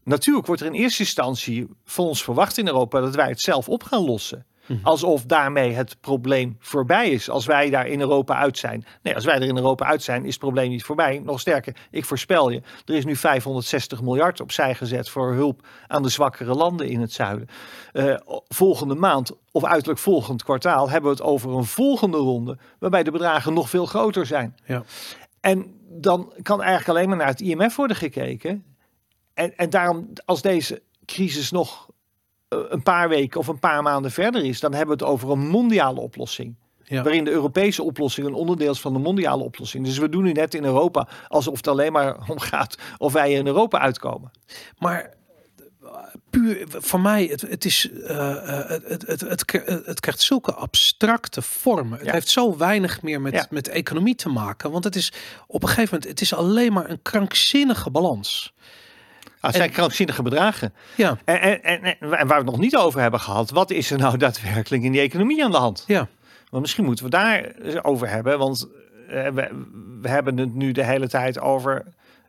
Natuurlijk wordt er in eerste instantie van ons verwacht in Europa dat wij het zelf op gaan lossen.
Mhm.
Alsof daarmee het probleem voorbij is. Als wij daar in Europa uit zijn. Nee, als wij er in Europa uit zijn, is het probleem niet voorbij. Nog sterker, ik voorspel je. Er is nu 560 miljard opzij gezet voor hulp aan de zwakkere landen in het zuiden. Eh, volgende maand of uiterlijk volgend kwartaal hebben we het over een volgende ronde. Waarbij de bedragen nog veel groter zijn.
ja.
En dan kan eigenlijk alleen maar naar het IMF worden gekeken. En, en daarom, als deze crisis nog een paar weken of een paar maanden verder is, dan hebben we het over een mondiale oplossing.
Ja.
Waarin de Europese oplossing een onderdeel is van de mondiale oplossing. Dus we doen nu net in Europa alsof het alleen maar om gaat of wij in Europa uitkomen.
Maar eh, puur voor mij, het, het is, eh, eh, het, het, het, krijgt zulke abstracte vormen. Het heeft zo weinig meer met,
Ja.
met economie te maken. Want het is op een gegeven moment, het is alleen maar een krankzinnige balans.
Ah, het zijn krankzinnige bedragen.
Ja,
En, en, en, en waar we het nog niet over hebben gehad, wat is er nou daadwerkelijk in die economie aan de hand?
ja,
Maar misschien moeten we daar over hebben, want eh, we, we hebben het nu de hele tijd over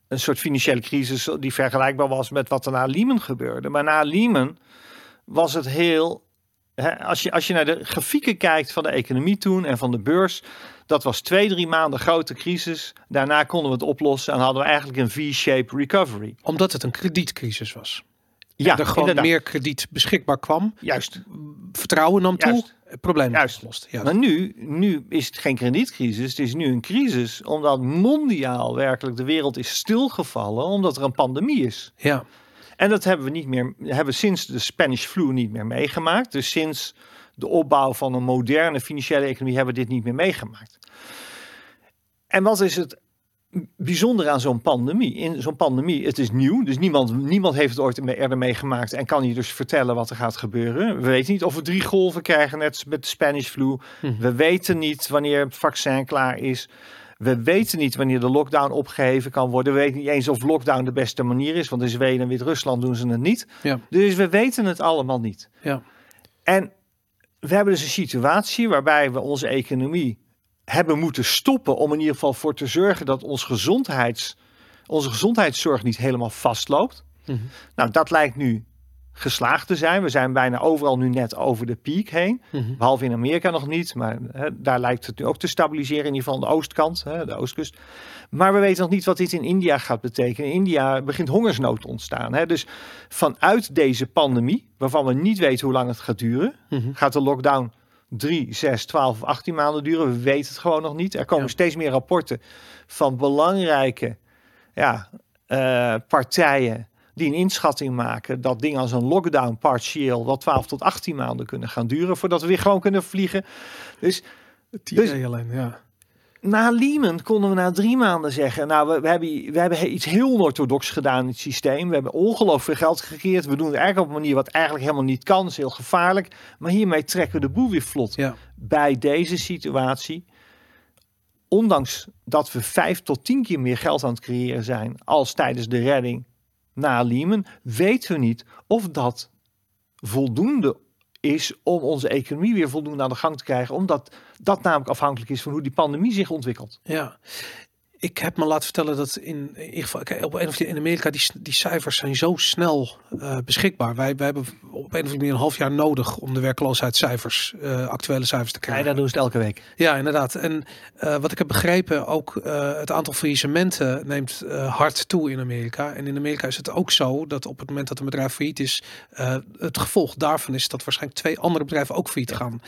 een soort financiële crisis die vergelijkbaar was met wat er na Lehman gebeurde. Maar na Lehman was het heel, als, je, als je naar de grafieken kijkt van de economie toen en van de beurs, dat was twee, drie maanden grote crisis. Daarna konden we het oplossen en hadden we eigenlijk een V-shaped recovery.
omdat het een kredietcrisis was.
Ja,
er gewoon
inderdaad.
meer krediet beschikbaar kwam.
Juist.
Vertrouwen nam toe.
Juist.
Het probleem
Juist.
opgelost. Ja.
Maar nu, nu is het geen kredietcrisis, het is nu een crisis omdat mondiaal werkelijk de wereld is stilgevallen omdat er een pandemie is.
ja,
En dat hebben we niet meer, hebben we sinds de Spanish flu niet meer meegemaakt. Dus sinds de opbouw van een moderne financiële economie hebben we dit niet meer meegemaakt. En wat is het bijzonder aan zo'n pandemie? In zo'n pandemie, het is nieuw, dus niemand, niemand heeft het ooit eerder meegemaakt en kan je dus vertellen wat er gaat gebeuren. We weten niet of we drie golven krijgen, net als met de Spanish flu.
Mhm.
We weten niet wanneer het vaccin klaar is. We weten niet wanneer de lockdown opgeheven kan worden. We weten niet eens of lockdown de beste manier is, want in Zweden en Wit-Rusland doen ze het niet.
ja,
Dus we weten het allemaal niet.
ja.
En we hebben dus een situatie waarbij we onze economie hebben moeten stoppen om in ieder geval voor te zorgen dat ons gezondheids, onze gezondheidszorg niet helemaal vastloopt.
Mhm.
Nou, dat lijkt nu geslaagd te zijn. We zijn bijna overal nu net over de piek heen.
Mhm.
Behalve in Amerika nog niet, maar hè, daar lijkt het nu ook te stabiliseren, in ieder geval aan de oostkant, hè, de oostkust. Maar we weten nog niet wat dit in India gaat betekenen. In India begint hongersnood te ontstaan. Hè. Dus vanuit deze pandemie, waarvan we niet weten hoe lang het gaat duren,
Mhm.
gaat de lockdown drie, zes, twaalf of 18 maanden duren. We weten het gewoon nog niet. Er komen
Ja.
steeds meer rapporten van belangrijke ja, eh, partijen die een inschatting maken dat dingen als een lockdown partieel wel 12 tot 18 maanden kunnen gaan duren voordat we weer gewoon kunnen vliegen. Dus
Het
Dus-
alleen, ja.
na Lehman konden we na drie maanden zeggen, nou, we, we, hebben, we hebben iets heel orthodox gedaan in het systeem. We hebben ongelooflijk veel geld gecreëerd. We doen het eigenlijk op een manier wat eigenlijk helemaal niet kan. Is heel gevaarlijk. Maar hiermee trekken we de boel weer vlot.
Ja,
Bij deze situatie, ondanks dat we vijf tot tien keer meer geld aan het creëren zijn als tijdens de redding na Lehman, weten we niet of dat voldoende is om onze economie weer voldoende aan de gang te krijgen. Omdat dat namelijk afhankelijk is van hoe die pandemie zich ontwikkelt.
ja. Ik heb me laten vertellen dat in, in ieder geval kijk, op een of andere in Amerika die, die cijfers zijn zo snel eh, beschikbaar. Wij, wij hebben op een of andere manier een half jaar nodig om de werkloosheidscijfers, eh, actuele cijfers te
Ja,
krijgen.
dat doen ze elke week.
Ja, inderdaad. En eh, wat ik heb begrepen, ook het aantal faillissementen neemt hard toe in Amerika. En in Amerika is het ook zo dat op het moment dat een bedrijf failliet is, het gevolg daarvan is dat waarschijnlijk twee andere bedrijven ook failliet gaan.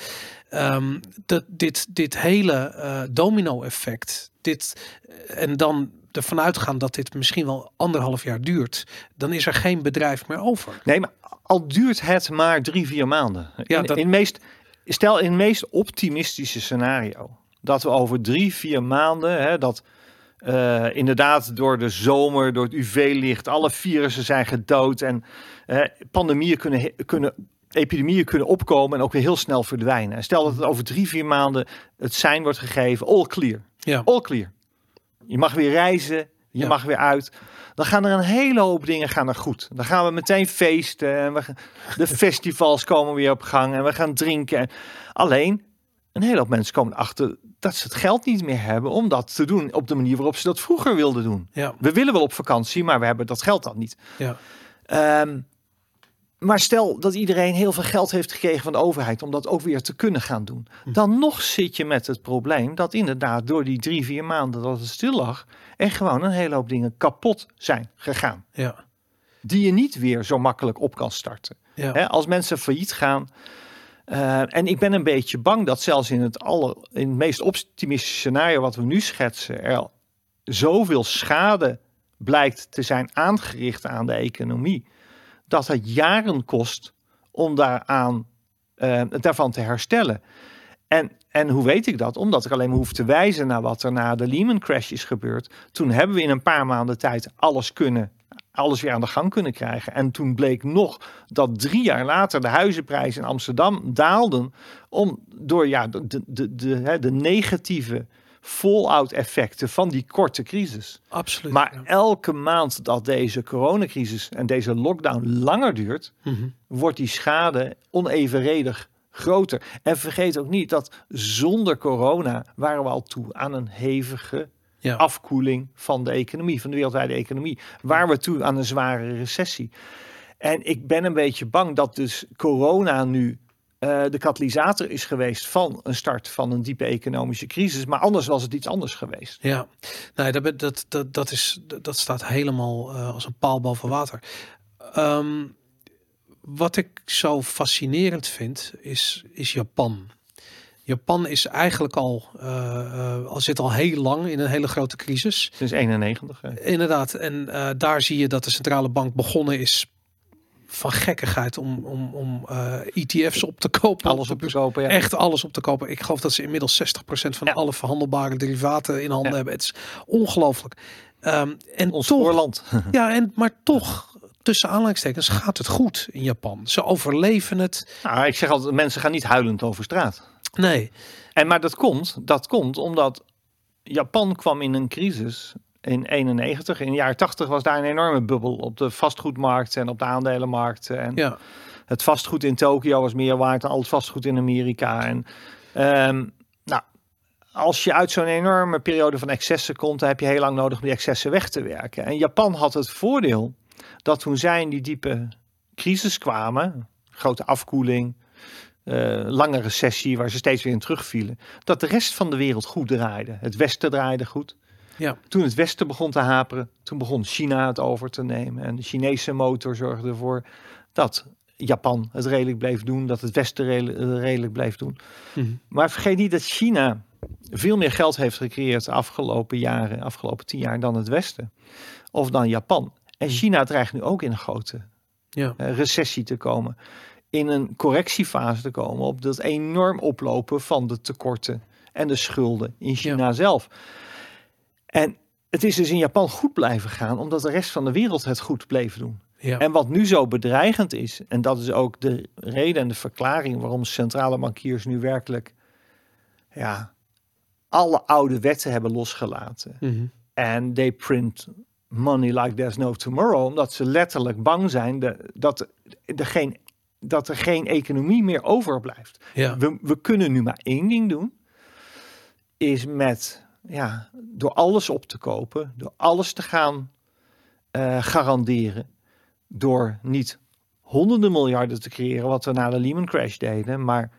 Dat dit, dit hele eh, domino-effect, dit eh, en dan ervan uitgaan dat dit misschien wel anderhalf jaar duurt, dan is er geen bedrijf meer over.
Nee, maar al duurt het maar drie, vier maanden.
Ja,
in,
dat-
in meest, stel in het meest optimistische scenario. Dat we over drie, vier maanden, hè, dat eh, inderdaad door de zomer, door het UV-licht, alle virussen zijn gedood en pandemieën kunnen, kunnen, epidemieën kunnen opkomen en ook weer heel snel verdwijnen. En stel dat het over drie, vier maanden het zijn wordt gegeven, all clear.
Ja,
All clear. Je mag weer reizen, je
Ja.
mag weer uit. Dan gaan er een hele hoop dingen gaan er goed. Dan gaan we meteen feesten. En we, de festivals komen weer op gang. En we gaan drinken. En alleen, een hele hoop mensen komen achter dat ze het geld niet meer hebben om dat te doen op de manier waarop ze dat vroeger wilden doen.
ja,
We willen wel op vakantie, maar we hebben dat geld dan niet.
ja.
Ehm, maar stel dat iedereen heel veel geld heeft gekregen van de overheid om dat ook weer te kunnen gaan doen. Dan nog zit je met het probleem dat inderdaad door die drie, vier maanden dat het stil lag, er gewoon een hele hoop dingen kapot zijn gegaan.
ja.
Die je niet weer zo makkelijk op kan starten.
ja.
Als mensen failliet gaan. eh, en ik ben een beetje bang dat zelfs in het, aller, in het meest optimistische scenario wat we nu schetsen, er zoveel schade blijkt te zijn aangericht aan de economie, dat het jaren kost om daaraan, eh, daarvan te herstellen. En, en hoe weet ik dat? Omdat ik alleen maar hoef te wijzen naar wat er na de Lehman Crash is gebeurd. Toen hebben we in een paar maanden tijd alles kunnen, alles weer aan de gang kunnen krijgen. En toen bleek nog dat drie jaar later de huizenprijzen in Amsterdam daalden. Om, door ja, de, de, de, de negatieve fallout effecten van die korte crisis.
Absoluut.
Maar
ja.
elke maand dat deze coronacrisis en deze lockdown langer duurt,
Mhm.
wordt die schade onevenredig groter. En vergeet ook niet dat zonder corona waren we al toe aan een hevige
Ja.
afkoeling van de economie, van de wereldwijde economie. Waar we toe aan een zware recessie. En ik ben een beetje bang dat dus corona nu eh, de katalysator is geweest van een start van een diepe economische crisis. Maar anders was het iets anders geweest.
Ja, nee, dat, dat, dat, dat, is, dat staat helemaal eh, als een paal boven water. Ehm, wat ik zo fascinerend vind, is, is Japan. Japan is eigenlijk al, eh, al zit al heel lang in een hele grote crisis.
Sinds 91. hè.
Inderdaad, en daar zie je dat de centrale bank begonnen is van gekkigheid om, om, om eh, ETF's op te kopen.
Alles op te kopen. Ja.
Echt alles op te kopen. Ik geloof dat ze inmiddels 60% van
Ja.
alle verhandelbare derivaten in handen
Ja.
hebben. Het is ongelooflijk. Ehm, en
Ons
toch,
voorland.
ja, en maar toch, tussen aanleidingstekens, gaat het goed in Japan. Ze overleven het.
Nou, ik zeg altijd, mensen gaan niet huilend over straat.
Nee,
En maar dat komt, dat komt omdat Japan kwam in een crisis in 91. In de jaren 80 was daar een enorme bubbel op de vastgoedmarkt en op de aandelenmarkt. En
ja,
het vastgoed in Tokio was meer waard dan al het vastgoed in Amerika. En ehm, nou, als je uit zo'n enorme periode van excessen komt, dan heb je heel lang nodig om die excessen weg te werken. En Japan had het voordeel dat toen zij in die diepe crisis kwamen, grote afkoeling, eh, lange recessie waar ze steeds weer in terugvielen, dat de rest van de wereld goed draaide. Het Westen draaide goed.
Ja,
Toen het Westen begon te haperen, toen begon China het over te nemen. En de Chinese motor zorgde ervoor dat Japan het redelijk bleef doen, dat het Westen redelijk, redelijk bleef doen.
Mhm.
Maar vergeet niet dat China veel meer geld heeft gecreëerd de afgelopen jaren, afgelopen tien jaar, dan het Westen. Of dan Japan. En China dreigt nu ook in een grote
Ja.
eh, recessie te komen. In een correctiefase te komen op dat enorm oplopen van de tekorten en de schulden in China zelf. En het is dus in Japan goed blijven gaan, omdat de rest van de wereld het goed bleef doen.
Ja.
En wat nu zo bedreigend is, en dat is ook de reden en de verklaring waarom centrale bankiers nu werkelijk ja, alle oude wetten hebben losgelaten.
Mhm.
En they print money like there's no tomorrow, omdat ze letterlijk bang zijn de, dat, er geen, dat er geen economie meer overblijft.
ja.
We, we kunnen nu maar één ding doen, is met, ja, door alles op te kopen, door alles te gaan eh, garanderen, door niet honderden miljarden te creëren, wat we na de Lehman Crash deden, maar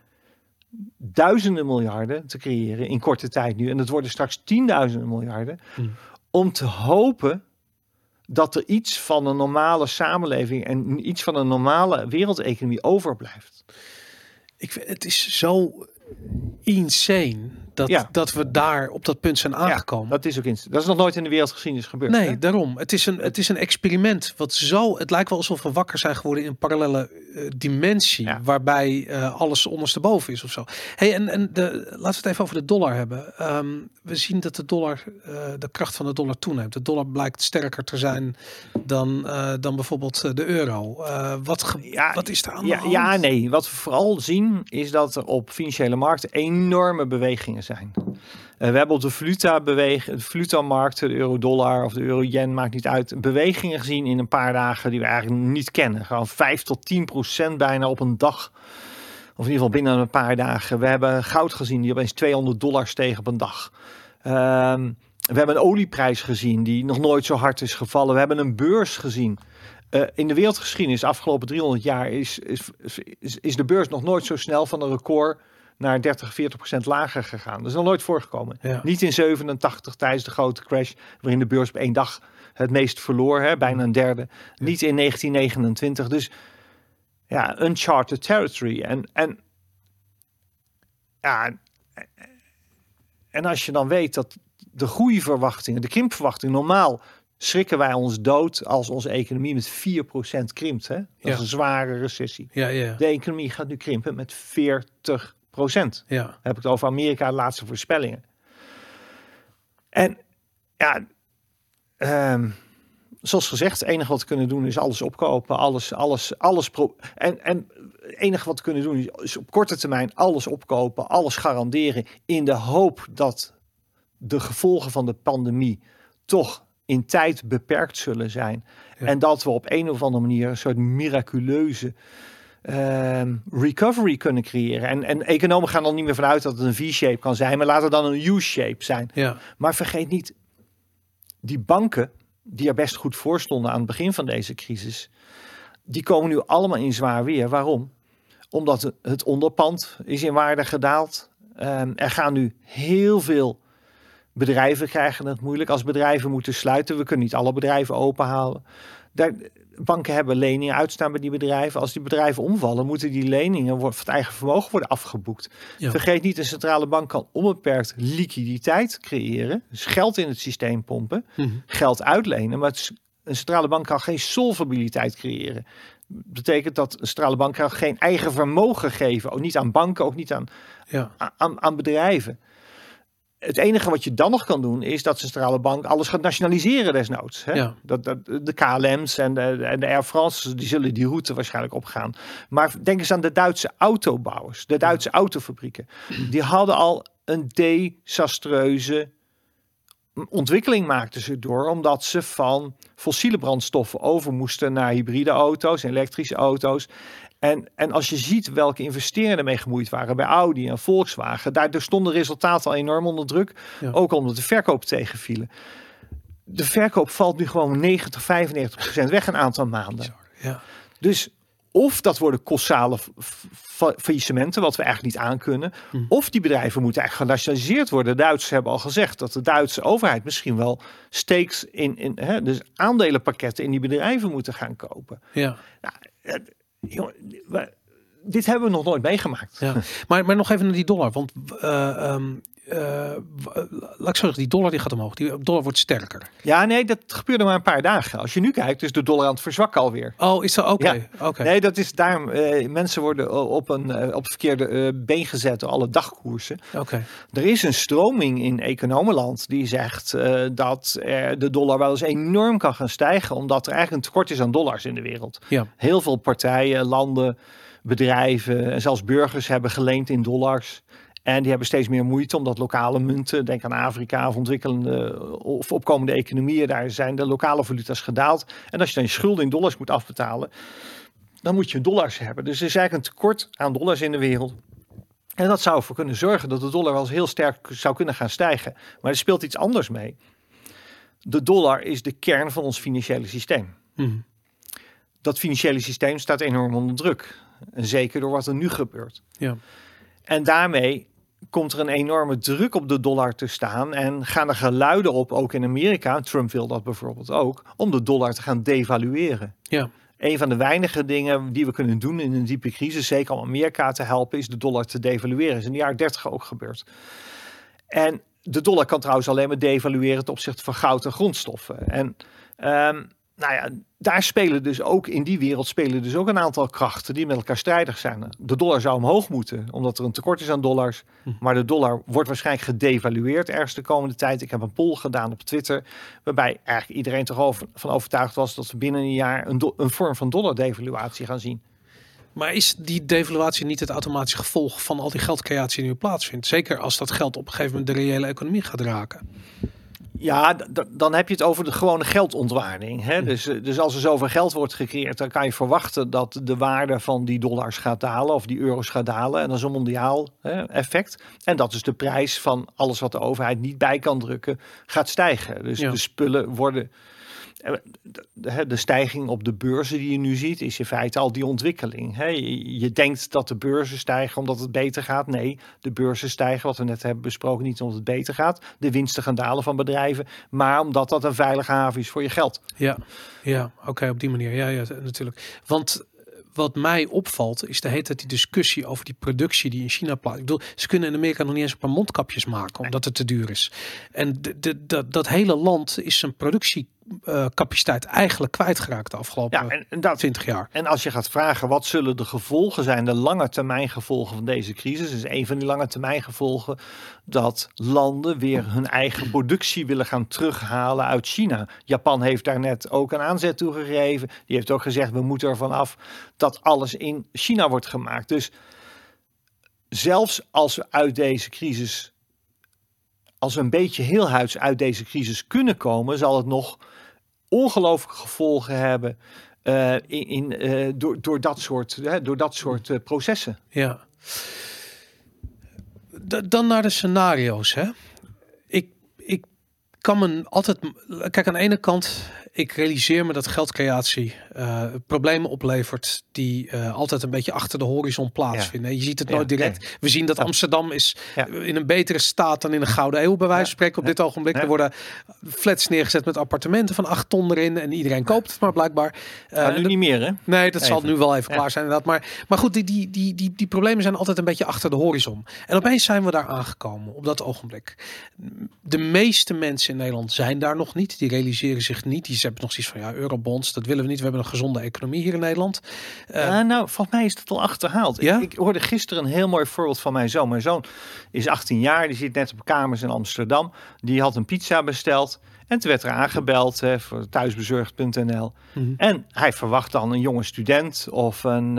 duizenden miljarden te creëren in korte tijd nu. En het worden straks tienduizenden miljarden,
Hmm.
om te hopen dat er iets van een normale samenleving en iets van een normale wereldeconomie overblijft.
Ik, vind- het is zo insane dat,
Ja.
dat we daar op dat punt zijn aangekomen.
dat is ook in, dat is nog nooit in de wereldgeschiedenis gebeurd.
Nee,
hè?
daarom. Het is, een, het is een experiment wat zo. Het lijkt wel alsof we wakker zijn geworden in een parallele eh, dimensie.
Ja.
Waarbij eh, alles ondersteboven is of zo. Hey, en, en de, laten we het even over de dollar hebben. Ehm, we zien dat de dollar, eh, de kracht van de dollar toeneemt. De dollar blijkt sterker te zijn dan, dan bijvoorbeeld de euro. Wat, wat is er aan de
Ja,
hand?
ja, nee. Wat we vooral zien is dat er op financiële markten enorme bewegingen zijn. Eh, we hebben op de valuta bewegen, de valutamarkt, de euro-dollar of de euro-yen, maakt niet uit, bewegingen gezien in een paar dagen die we eigenlijk niet kennen. Gewoon 5 tot 10 procent bijna op een dag. Of in ieder geval binnen een paar dagen. We hebben goud gezien die opeens 200 dollar steeg op een dag. Ehm, we hebben een olieprijs gezien die nog nooit zo hard is gevallen. We hebben een beurs gezien. Eh, in de wereldgeschiedenis, de afgelopen 300 jaar, is, is, is de beurs nog nooit zo snel van een record naar 30, 40 procent lager gegaan. Dat is nog nooit voorgekomen.
Ja.
Niet in 87 tijdens de grote crash, waarin de beurs op één dag het meest verloor, hè, bijna een derde. Niet in 1929. Dus ja, uncharted territory. En, en ja, en als je dan weet dat de groeiverwachtingen, de krimpverwachtingen, normaal schrikken wij ons dood als onze economie met 4% krimpt. Hè? Dat
Ja.
is een zware recessie.
Ja, ja,
De economie gaat nu krimpen met 40%.
Ja.
Dan heb ik het over Amerika, de laatste voorspellingen. En ja, ehm, zoals gezegd, het enige wat we kunnen doen is alles opkopen, alles, alles, alles. En, en het enige wat we kunnen doen is, is op korte termijn alles opkopen, alles garanderen in de hoop dat de gevolgen van de pandemie toch in tijd beperkt zullen zijn.
Ja.
En dat we op een of andere manier een soort miraculeuze ehm, recovery kunnen creëren. En, en economen gaan er niet meer vanuit dat het een V-shape kan zijn, maar laat het dan een U-shape zijn.
ja.
Maar vergeet niet, die banken, die er best goed voor stonden aan het begin van deze crisis, die komen nu allemaal in zwaar weer. Waarom? Omdat het- onderpand is in waarde gedaald. Ehm, er gaan nu heel veel bedrijven krijgen het moeilijk. Als bedrijven moeten sluiten, we kunnen niet alle bedrijven openhalen. Daar, banken hebben leningen uitstaan bij die bedrijven. Als die bedrijven omvallen, moeten die leningen voor het eigen vermogen worden afgeboekt.
Ja.
Vergeet niet, een centrale bank kan onbeperkt liquiditeit creëren. Dus geld in het systeem pompen,
Mhm.
geld uitlenen. Maar het een centrale bank kan geen solvabiliteit creëren. Betekent dat een centrale bank kan geen eigen vermogen geven. Ook niet aan banken, ook niet aan,
ja.
aan, aan bedrijven. Het enige wat je dan nog kan doen, is dat de centrale bank alles gaat nationaliseren desnoods. Hè?
Ja.
Dat, dat, de KLM's en de, en de Air France, die zullen die route waarschijnlijk opgaan. Maar denk eens aan de Duitse autobouwers, de Duitse autofabrieken. Die hadden al een desastreuze ontwikkeling maakten ze door, omdat ze van fossiele brandstoffen over moesten naar hybride auto's, elektrische auto's. En, en als je ziet welke investeringen ermee gemoeid waren bij Audi en Volkswagen, daardoor stonden resultaten al enorm onder druk.
Ja.
Ook omdat de verkoop tegenvielen. De verkoop valt nu gewoon 90, 95 procent weg een aantal maanden.
ja.
Dus of dat worden kolossale faillissementen, wat we eigenlijk niet aankunnen.
Hmm.
Of die bedrijven moeten eigenlijk genationaliseerd worden. De Duitsers hebben al gezegd dat de Duitse overheid misschien wel stakes in, in hè, dus aandelenpakketten in die bedrijven moeten gaan kopen.
ja.
Jongen, we- dit hebben we nog nooit meegemaakt.
Ja. Maar, maar nog even naar die dollar. Want w- laat ik zeggen, die dollar die gaat omhoog. Die dollar wordt sterker.
Ja, nee, dat gebeurde maar een paar dagen. Als je nu kijkt, is de dollar aan het verzwakken alweer.
Oh, is dat oké?
Ja.
Oké.
Nee, dat is daarom. eh, mensen worden op een op het verkeerde been gezet door alle dagkoersen.
Oké.
Er is een stroming in economenland die zegt dat de dollar wel eens enorm kan gaan stijgen, omdat er eigenlijk een tekort is aan dollars in de wereld.
Ja.
Heel veel partijen, landen, bedrijven en zelfs burgers hebben geleend in dollars. En die hebben steeds meer moeite omdat lokale munten, denk aan Afrika of ontwikkelende of opkomende economieën, daar zijn de lokale valuta's gedaald. En als je dan je schulden in dollars moet afbetalen, dan moet je dollars hebben. Dus er is eigenlijk een tekort aan dollars in de wereld. En dat zou ervoor kunnen zorgen dat de dollar wel eens heel sterk zou kunnen gaan stijgen. Maar er speelt iets anders mee. De dollar is de kern van ons financiële systeem.
Mhm.
Dat financiële systeem staat enorm onder druk. En zeker door wat er nu gebeurt.
Ja.
En daarmee komt er een enorme druk op de dollar te staan. En gaan er geluiden op, ook in Amerika. Trump wil dat bijvoorbeeld ook. Om de dollar te gaan devalueren.
Ja.
Een van de weinige dingen die we kunnen doen in een diepe crisis, zeker om Amerika te helpen, is de dollar te devalueren. is in de jaren 30 ook gebeurd. En de dollar kan trouwens alleen maar devalueren ten opzichte van goud en grondstoffen. En ehm, nou ja, daar spelen dus ook in die wereld spelen dus ook een aantal krachten die met elkaar strijdig zijn. De dollar zou omhoog moeten, omdat er een tekort is aan dollars. Maar de dollar wordt waarschijnlijk gedevalueerd ergens de komende tijd. Ik heb een poll gedaan op Twitter, waarbij eigenlijk iedereen toch over, van overtuigd was dat we binnen een jaar een, do- een vorm van dollar-devaluatie gaan zien.
Maar is die devaluatie niet het automatische gevolg van al die geldcreatie die nu plaatsvindt? Zeker als dat geld op een gegeven moment de reële economie gaat raken.
Ja, dan heb je het over de gewone geldontwaarding. Hè? Dus, eh, dus als er zoveel geld wordt gecreëerd, dan kan je verwachten dat de waarde van die dollars gaat dalen of die euro's gaat dalen. En dat is een mondiaal hè, effect. En dat is de prijs van alles wat de overheid niet bij kan drukken, gaat stijgen. Dus
Ja.
de spullen worden. Eh, De, stijging op de beurzen die je nu ziet, is in feite al die ontwikkeling. Je, denkt dat de beurzen stijgen omdat het beter gaat. Nee, de beurzen stijgen, wat we net hebben besproken, niet omdat het beter gaat. De winsten gaan dalen van bedrijven, maar omdat dat een veilige haven is voor je geld.
Ja, ja oké, op die manier. Ja, ja, natuurlijk. Want wat mij opvalt, is de hele tijd die discussie over die productie die in China plaats. Ik bedoel, ze kunnen in Amerika nog niet eens een paar mondkapjes maken, omdat het te duur is. En de, dat, hele land is zijn productiecapaciteit eigenlijk kwijtgeraakt de afgelopen
Ja, en, en dat,
20 jaar.
En als je gaat vragen wat zullen de gevolgen zijn, de lange termijn gevolgen van deze crisis, is een van die lange termijn gevolgen dat landen weer hun eigen productie willen gaan terughalen uit China. Japan heeft daar net ook een aanzet toe gegeven. Die heeft ook gezegd we moeten ervan af dat alles in China wordt gemaakt. Dus zelfs als we uit deze crisis, als we een beetje heel huids uit deze crisis kunnen komen, zal het nog ongelooflijke gevolgen hebben eh, in, in, eh, door, door dat soort, hè, door dat soort eh, processen.
Ja. Dan naar de scenario's. Hè? Ik, ik kan me altijd. Kijk, aan de ene kant, ik realiseer me dat geldcreatie eh, problemen oplevert die eh, altijd een beetje achter de horizon plaatsvinden. Je ziet het
Ja,
nooit direct. We zien dat. Amsterdam is
Ja.
in een betere staat dan in een gouden eeuw, bij wijze van spreken. Op dit ogenblik. Er worden flats neergezet met appartementen van acht ton erin en iedereen koopt het maar blijkbaar. En
nu
dat-
niet meer, hè?
Nee, dat zal nu wel even klaar zijn inderdaad. Maar, maar goed, die, die, die, die, die problemen zijn altijd een beetje achter de horizon. En opeens zijn we daar aangekomen op dat ogenblik. De meeste mensen in Nederland zijn daar nog niet. Die realiseren zich niet. Die hebben nog zoiets van, ja, eurobonds, dat willen we niet. We hebben een gezonde economie hier in Nederland. Eh,
Ja, nou, volgens mij is dat al achterhaald.
Ja?
Ik, ik hoorde gisteren een heel mooi voorbeeld van mijn zoon. Mijn zoon is 18 jaar, die zit net op kamers in Amsterdam. Die had een pizza besteld. En toen werd er aangebeld hè, voor thuisbezorgd.nl.
Mhm.
En hij verwacht dan een jonge student of een,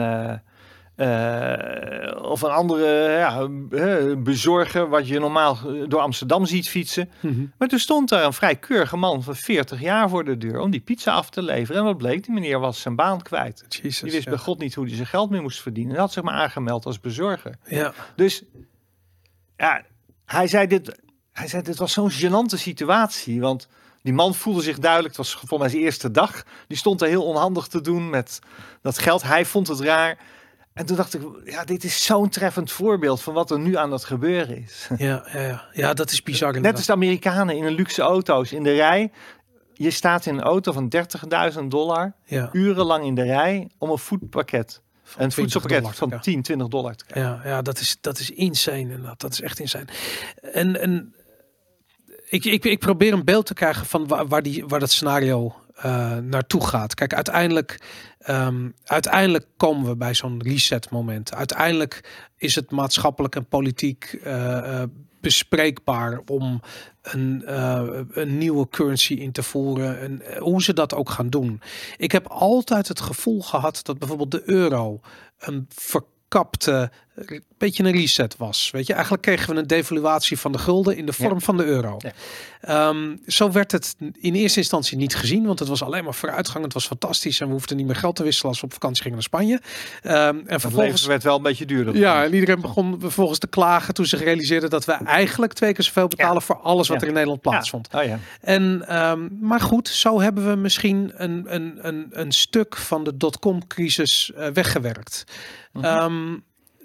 eh, of een andere ja, eh, bezorger, wat je normaal eh, door Amsterdam ziet fietsen.
mhm.
Maar toen stond daar een vrij keurige man van 40 jaar voor de deur om die pizza af te leveren. En wat bleek, die meneer was zijn baan kwijt.
Jezus,
Die wist
ja.
bij God niet hoe hij zijn geld meer moest verdienen. Hij had zich maar aangemeld als bezorger.
Ja,
Dus ja, hij zei dit, hij zei dit was zo'n gênante situatie. Want die man voelde zich duidelijk, het was volgens mij zijn eerste dag. Die stond er heel onhandig te doen met dat geld. Hij vond het raar. En toen dacht ik, ja, dit is zo'n treffend voorbeeld van wat er nu aan het gebeuren is.
ja, ja, ja. ja, dat is bizar
Net
inderdaad.
als de Amerikanen in een luxe auto's in de rij. Je staat in een auto van 30.000 dollar,
Ja,
urenlang in de rij om een voetpakket een
20
voedselpakket van
ja.
10, 20 dollar te krijgen.
Ja, ja dat, is, dat is insane inderdaad. Dat is echt insane. En, en ik, ik, ik probeer een beeld te krijgen van waar, waar, die, waar dat scenario eh, naartoe gaat. Kijk, uiteindelijk, ehm, uiteindelijk komen we bij zo'n reset moment. Uiteindelijk is het maatschappelijk en politiek eh, eh, bespreekbaar om een, een nieuwe currency in te voeren. En hoe ze dat ook gaan doen. Ik heb altijd het gevoel gehad dat bijvoorbeeld de euro een verkapte, een beetje een reset was. Weet je, eigenlijk kregen we een devaluatie van de gulden in de vorm
Ja.
van de euro.
Ja.
Ehm, zo werd het in eerste instantie niet gezien, want het was alleen maar vooruitgang. Het was fantastisch en we hoefden niet meer geld te wisselen als we op vakantie gingen naar Spanje. Ehm, en vervolgens.
werd wel een beetje duurder.
Ja, en iedereen begon vervolgens te klagen toen ze realiseerden dat we eigenlijk twee keer zoveel betalen voor alles wat er in Nederland plaatsvond.
Oh ja.
En, ehm, maar goed, zo hebben we misschien een, een, een, een stuk van de dotcom-crisis eh, weggewerkt. Ehm,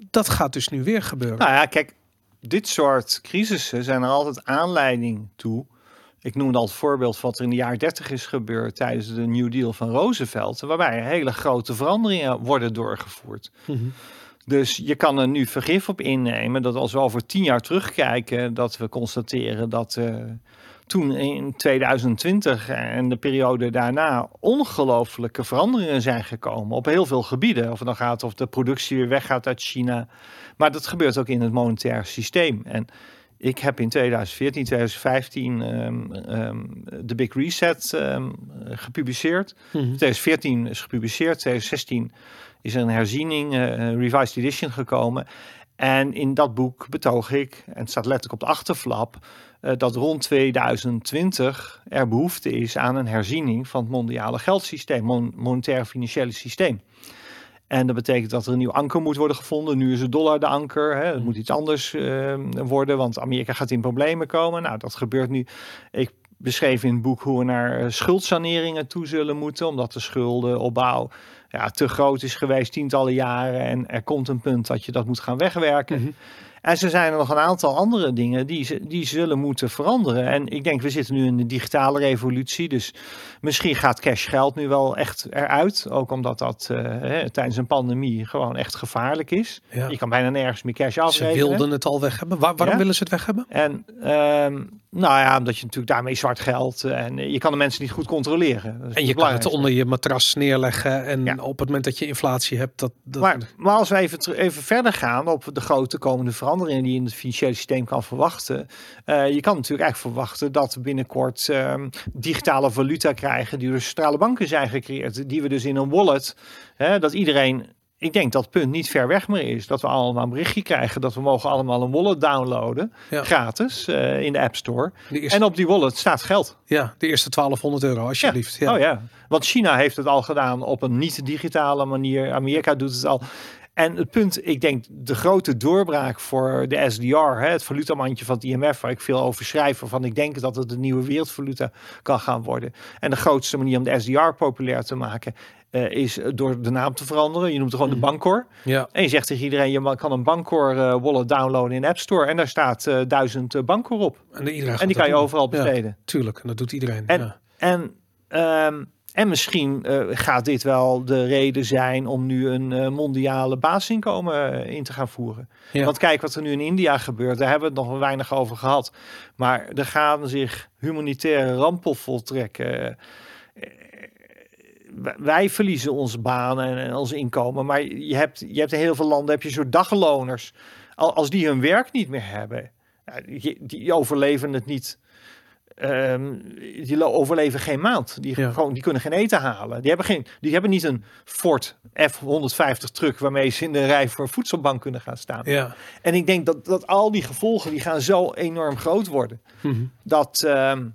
dat gaat dus nu weer gebeuren.
Nou ja, kijk, dit soort crisissen zijn er altijd aanleiding toe. Ik noemde al het voorbeeld van wat er in de jaren 30 is gebeurd tijdens de New Deal van Roosevelt, waarbij hele grote veranderingen worden doorgevoerd.
Mhm.
Dus je kan er nu vergif op innemen dat als we over tien jaar terugkijken, dat we constateren dat eh, toen in 2020 en de periode daarna ongelooflijke veranderingen zijn gekomen op heel veel gebieden. Of het dan gaat of de productie weer weggaat uit China. Maar dat gebeurt ook in het monetair systeem. En ik heb in 2014, 2015 ehm, ehm, de Big Reset ehm, gepubliceerd.
Mhm.
2014 is gepubliceerd, 2016 is er een herziening, eh, revised edition gekomen. En in dat boek betoog ik, en het staat letterlijk op de achterflap, dat rond 2020 er behoefte is aan een herziening van het mondiale geldsysteem, mon monetair financiële systeem. En dat betekent dat er een nieuw anker moet worden gevonden. Nu is de dollar de anker. Hè. Het moet iets anders eh, worden, want Amerika gaat in problemen komen. Nou, dat gebeurt nu. Ik beschreef in het boek hoe we naar eh, schuldsaneringen toe zullen moeten, omdat de schuldenopbouw ja, te groot is geweest tientallen jaren. En er komt een punt dat je dat moet gaan wegwerken.
Mhm.
En er zijn er nog een aantal andere dingen die, ze- die zullen moeten veranderen. En ik denk, we zitten nu in de digitale revolutie. Dus misschien gaat cashgeld nu wel echt eruit. Ook omdat dat eh, hè, tijdens een pandemie gewoon echt gevaarlijk is.
Ja.
Je kan bijna nergens meer cash
Ze
afrekenen.
wilden het al weg hebben. Waar, waarom
Ja?
willen ze het weg hebben?
En ehm, nou ja, omdat je natuurlijk daarmee zwart geld eh, en je kan de mensen niet goed controleren.
En je kan het onder je matras neerleggen. En
Ja.
op het moment dat je inflatie hebt, dat, dat
Maar, maar als we even, even verder gaan op de grote komende veranderingen die je in het financiële systeem kan verwachten. eh, je kan natuurlijk eigenlijk verwachten dat we binnenkort ehm, digitale valuta krijgen die door centrale banken zijn gecreëerd. Die we dus in een wallet, hè, dat iedereen, ik denk dat het punt niet ver weg meer is. Dat we allemaal een berichtje krijgen dat we mogen allemaal een wallet downloaden,
Ja.
gratis, eh, in de App Store.
de eerste,
En op die wallet staat geld.
ja, de eerste 1200 euro, alsjeblieft. Ja.
Oh ja, want China heeft het al gedaan op een niet-digitale manier. Amerika doet het al. En het punt, ik denk, de grote doorbraak voor de SDR, hè, het valutamandje van het IMF, waar ik veel over schrijf, waarvan ik denk dat het de nieuwe wereldvaluta kan gaan worden. En de grootste manier om de SDR populair te maken, eh, is door de naam te veranderen. Je noemt het gewoon de Bancor.
Ja.
En je zegt tegen iedereen, je kan een Bancor eh, wallet downloaden in App Store. En daar staat eh, duizend Bancor op.
En, iedereen
En die kan je overal
Ja,
besteden.
tuurlijk, en dat doet iedereen.
En,
ja.
en, ehm, en misschien eh, gaat dit wel de reden zijn om nu een eh, mondiale basisinkomen eh, in te gaan voeren.
Ja.
Want kijk wat er nu in India gebeurt, daar hebben we het nog weinig over gehad. Maar er gaan zich humanitaire rampen voltrekken. Wij- verliezen onze banen en, ons inkomen. Maar je hebt, je hebt in heel veel landen heb je soort dagloners. Al- Als die hun werk niet meer hebben, die overleven het niet. Ehm, die overleven geen maand. Die,
Ja.
gewoon, die kunnen geen eten halen. Die hebben, geen, die hebben niet een Ford F-150 truck waarmee ze in de rij voor een voedselbank kunnen gaan staan.
ja.
En ik denk dat, dat al die gevolgen die gaan zo enorm groot worden.
Mhm.
Dat, ehm,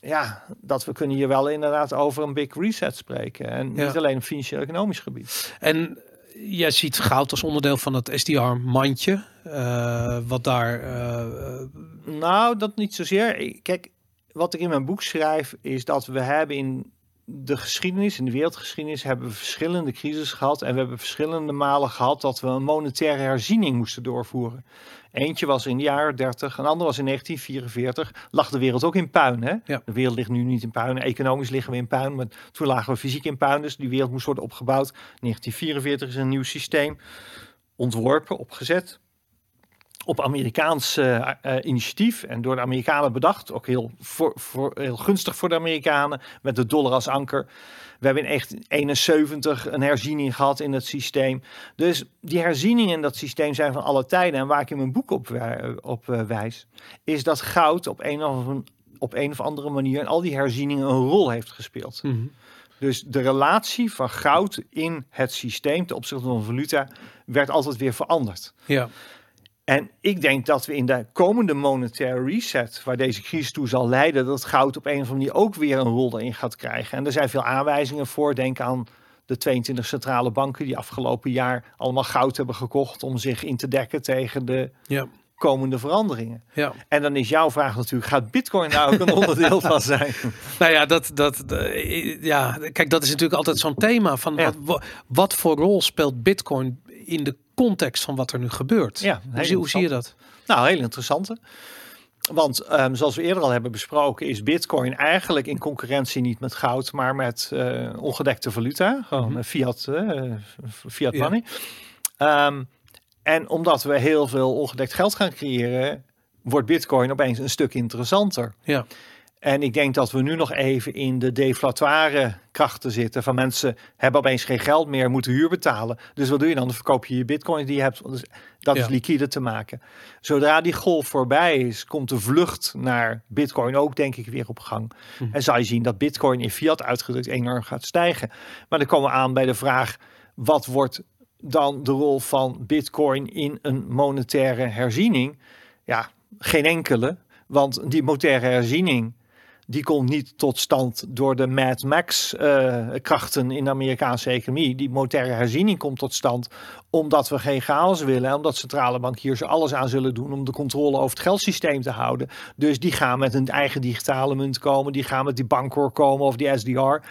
ja, dat we kunnen hier wel inderdaad over een big reset spreken. En
Ja.
niet alleen op financieel-economisch gebied.
En jij ziet goud als onderdeel van het SDR-mandje. eh, wat daar... eh, eh,
Nou, dat niet zozeer. Kijk, wat ik in mijn boek schrijf is dat we hebben in de geschiedenis, in de wereldgeschiedenis, hebben we verschillende crises gehad. En we hebben verschillende malen gehad dat we een monetaire herziening moesten doorvoeren. Eentje was in de jaren 30, een ander was in 1944. Lag de wereld ook in puin. Hè?
Ja.
De wereld ligt nu niet in puin. Economisch liggen we in puin. Maar toen lagen we fysiek in puin. Dus die wereld moest worden opgebouwd. 1944 is een nieuw systeem ontworpen, opgezet op Amerikaans eh, eh, initiatief en door de Amerikanen bedacht. Ook heel, voor, voor, heel gunstig voor de Amerikanen, met de dollar als anker. We hebben in 1971 een herziening gehad in het systeem. Dus die herzieningen in dat systeem zijn van alle tijden. En waar ik in mijn boek op, wij- op eh, wijs, is dat goud op een, of een, op een of andere manier in al die herzieningen een rol heeft gespeeld.
Mhm.
Dus de relatie van goud in het systeem ten opzichte van valuta werd altijd weer veranderd.
Ja.
En ik denk dat we in de komende monetaire reset, waar deze crisis toe zal leiden, dat goud op een of andere manier ook weer een rol erin gaat krijgen. En er zijn veel aanwijzingen voor. Denk aan de 22 centrale banken die afgelopen jaar allemaal goud hebben gekocht om zich in te dekken tegen de
Ja.
komende veranderingen.
Ja.
En dan is jouw vraag natuurlijk, gaat bitcoin daar ook een onderdeel van zijn?
Nou ja, dat, dat, eh, ja, kijk, dat is natuurlijk altijd zo'n thema van
Ja.
wat, wa- wat voor rol speelt Bitcoin in de context van wat er nu gebeurt?
Ja,
hoe, zie, hoe zie je dat?
Nou, heel interessante. Want ehm, zoals we eerder al hebben besproken, is Bitcoin eigenlijk in concurrentie niet met goud, maar met eh, ongedekte valuta, gewoon
Mhm.
eh, fiat, eh, fiat
Ja.
money. Ehm, en omdat we heel veel ongedekt geld gaan creëren, wordt Bitcoin opeens een stuk interessanter.
Ja,
En ik denk dat we nu nog even in de deflatoire krachten zitten. Van mensen hebben opeens geen geld meer, moeten huur betalen. Dus wat doe je dan? Dan verkoop je je bitcoin die je hebt. Dus dat
Ja.
is liquide te maken. Zodra die golf voorbij is, komt de vlucht naar bitcoin ook denk ik weer op gang.
Hm.
En zal je zien dat bitcoin in fiat uitgedrukt enorm gaat stijgen. Maar dan komen we aan bij de vraag, wat wordt dan de rol van bitcoin in een monetaire herziening? Ja, geen enkele. Want die monetaire herziening, die komt niet tot stand door de Mad Max eh, in de Amerikaanse economie. Die monetaire herziening komt tot stand omdat we geen chaos willen. En omdat centrale bankiers er alles aan zullen doen om de controle over het geldsysteem te houden. Dus die gaan met een eigen digitale munt komen. Die gaan met die bankhoor komen of die SDR.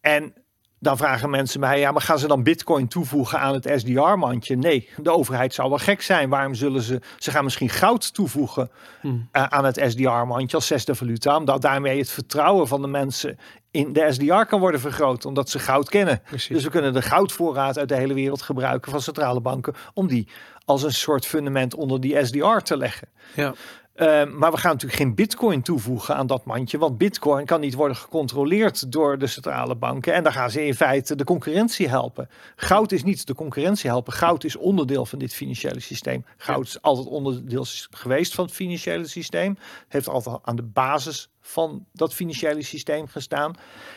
En dan vragen mensen mij, ja, maar gaan ze dan bitcoin toevoegen aan het SDR-mandje? Nee, de overheid zou wel gek zijn. Waarom zullen ze, ze gaan misschien goud toevoegen
Hmm.
eh, aan het SDR-mandje als zesde valuta, omdat daarmee het vertrouwen van de mensen in de SDR kan worden vergroot, omdat ze goud kennen.
precies.
Dus we kunnen de goudvoorraad uit de hele wereld gebruiken van centrale banken om die als een soort fundament onder die SDR te leggen.
ja.
Uh, maar we gaan natuurlijk geen bitcoin toevoegen aan dat mandje, want bitcoin kan niet worden gecontroleerd door de centrale banken. En dan gaan ze in feite de concurrentie helpen. Goud is niet de concurrentie helpen. Goud is onderdeel van dit financiële systeem. Goud is altijd onderdeel geweest van het financiële systeem. Heeft altijd aan de basis van dat financiële systeem gestaan.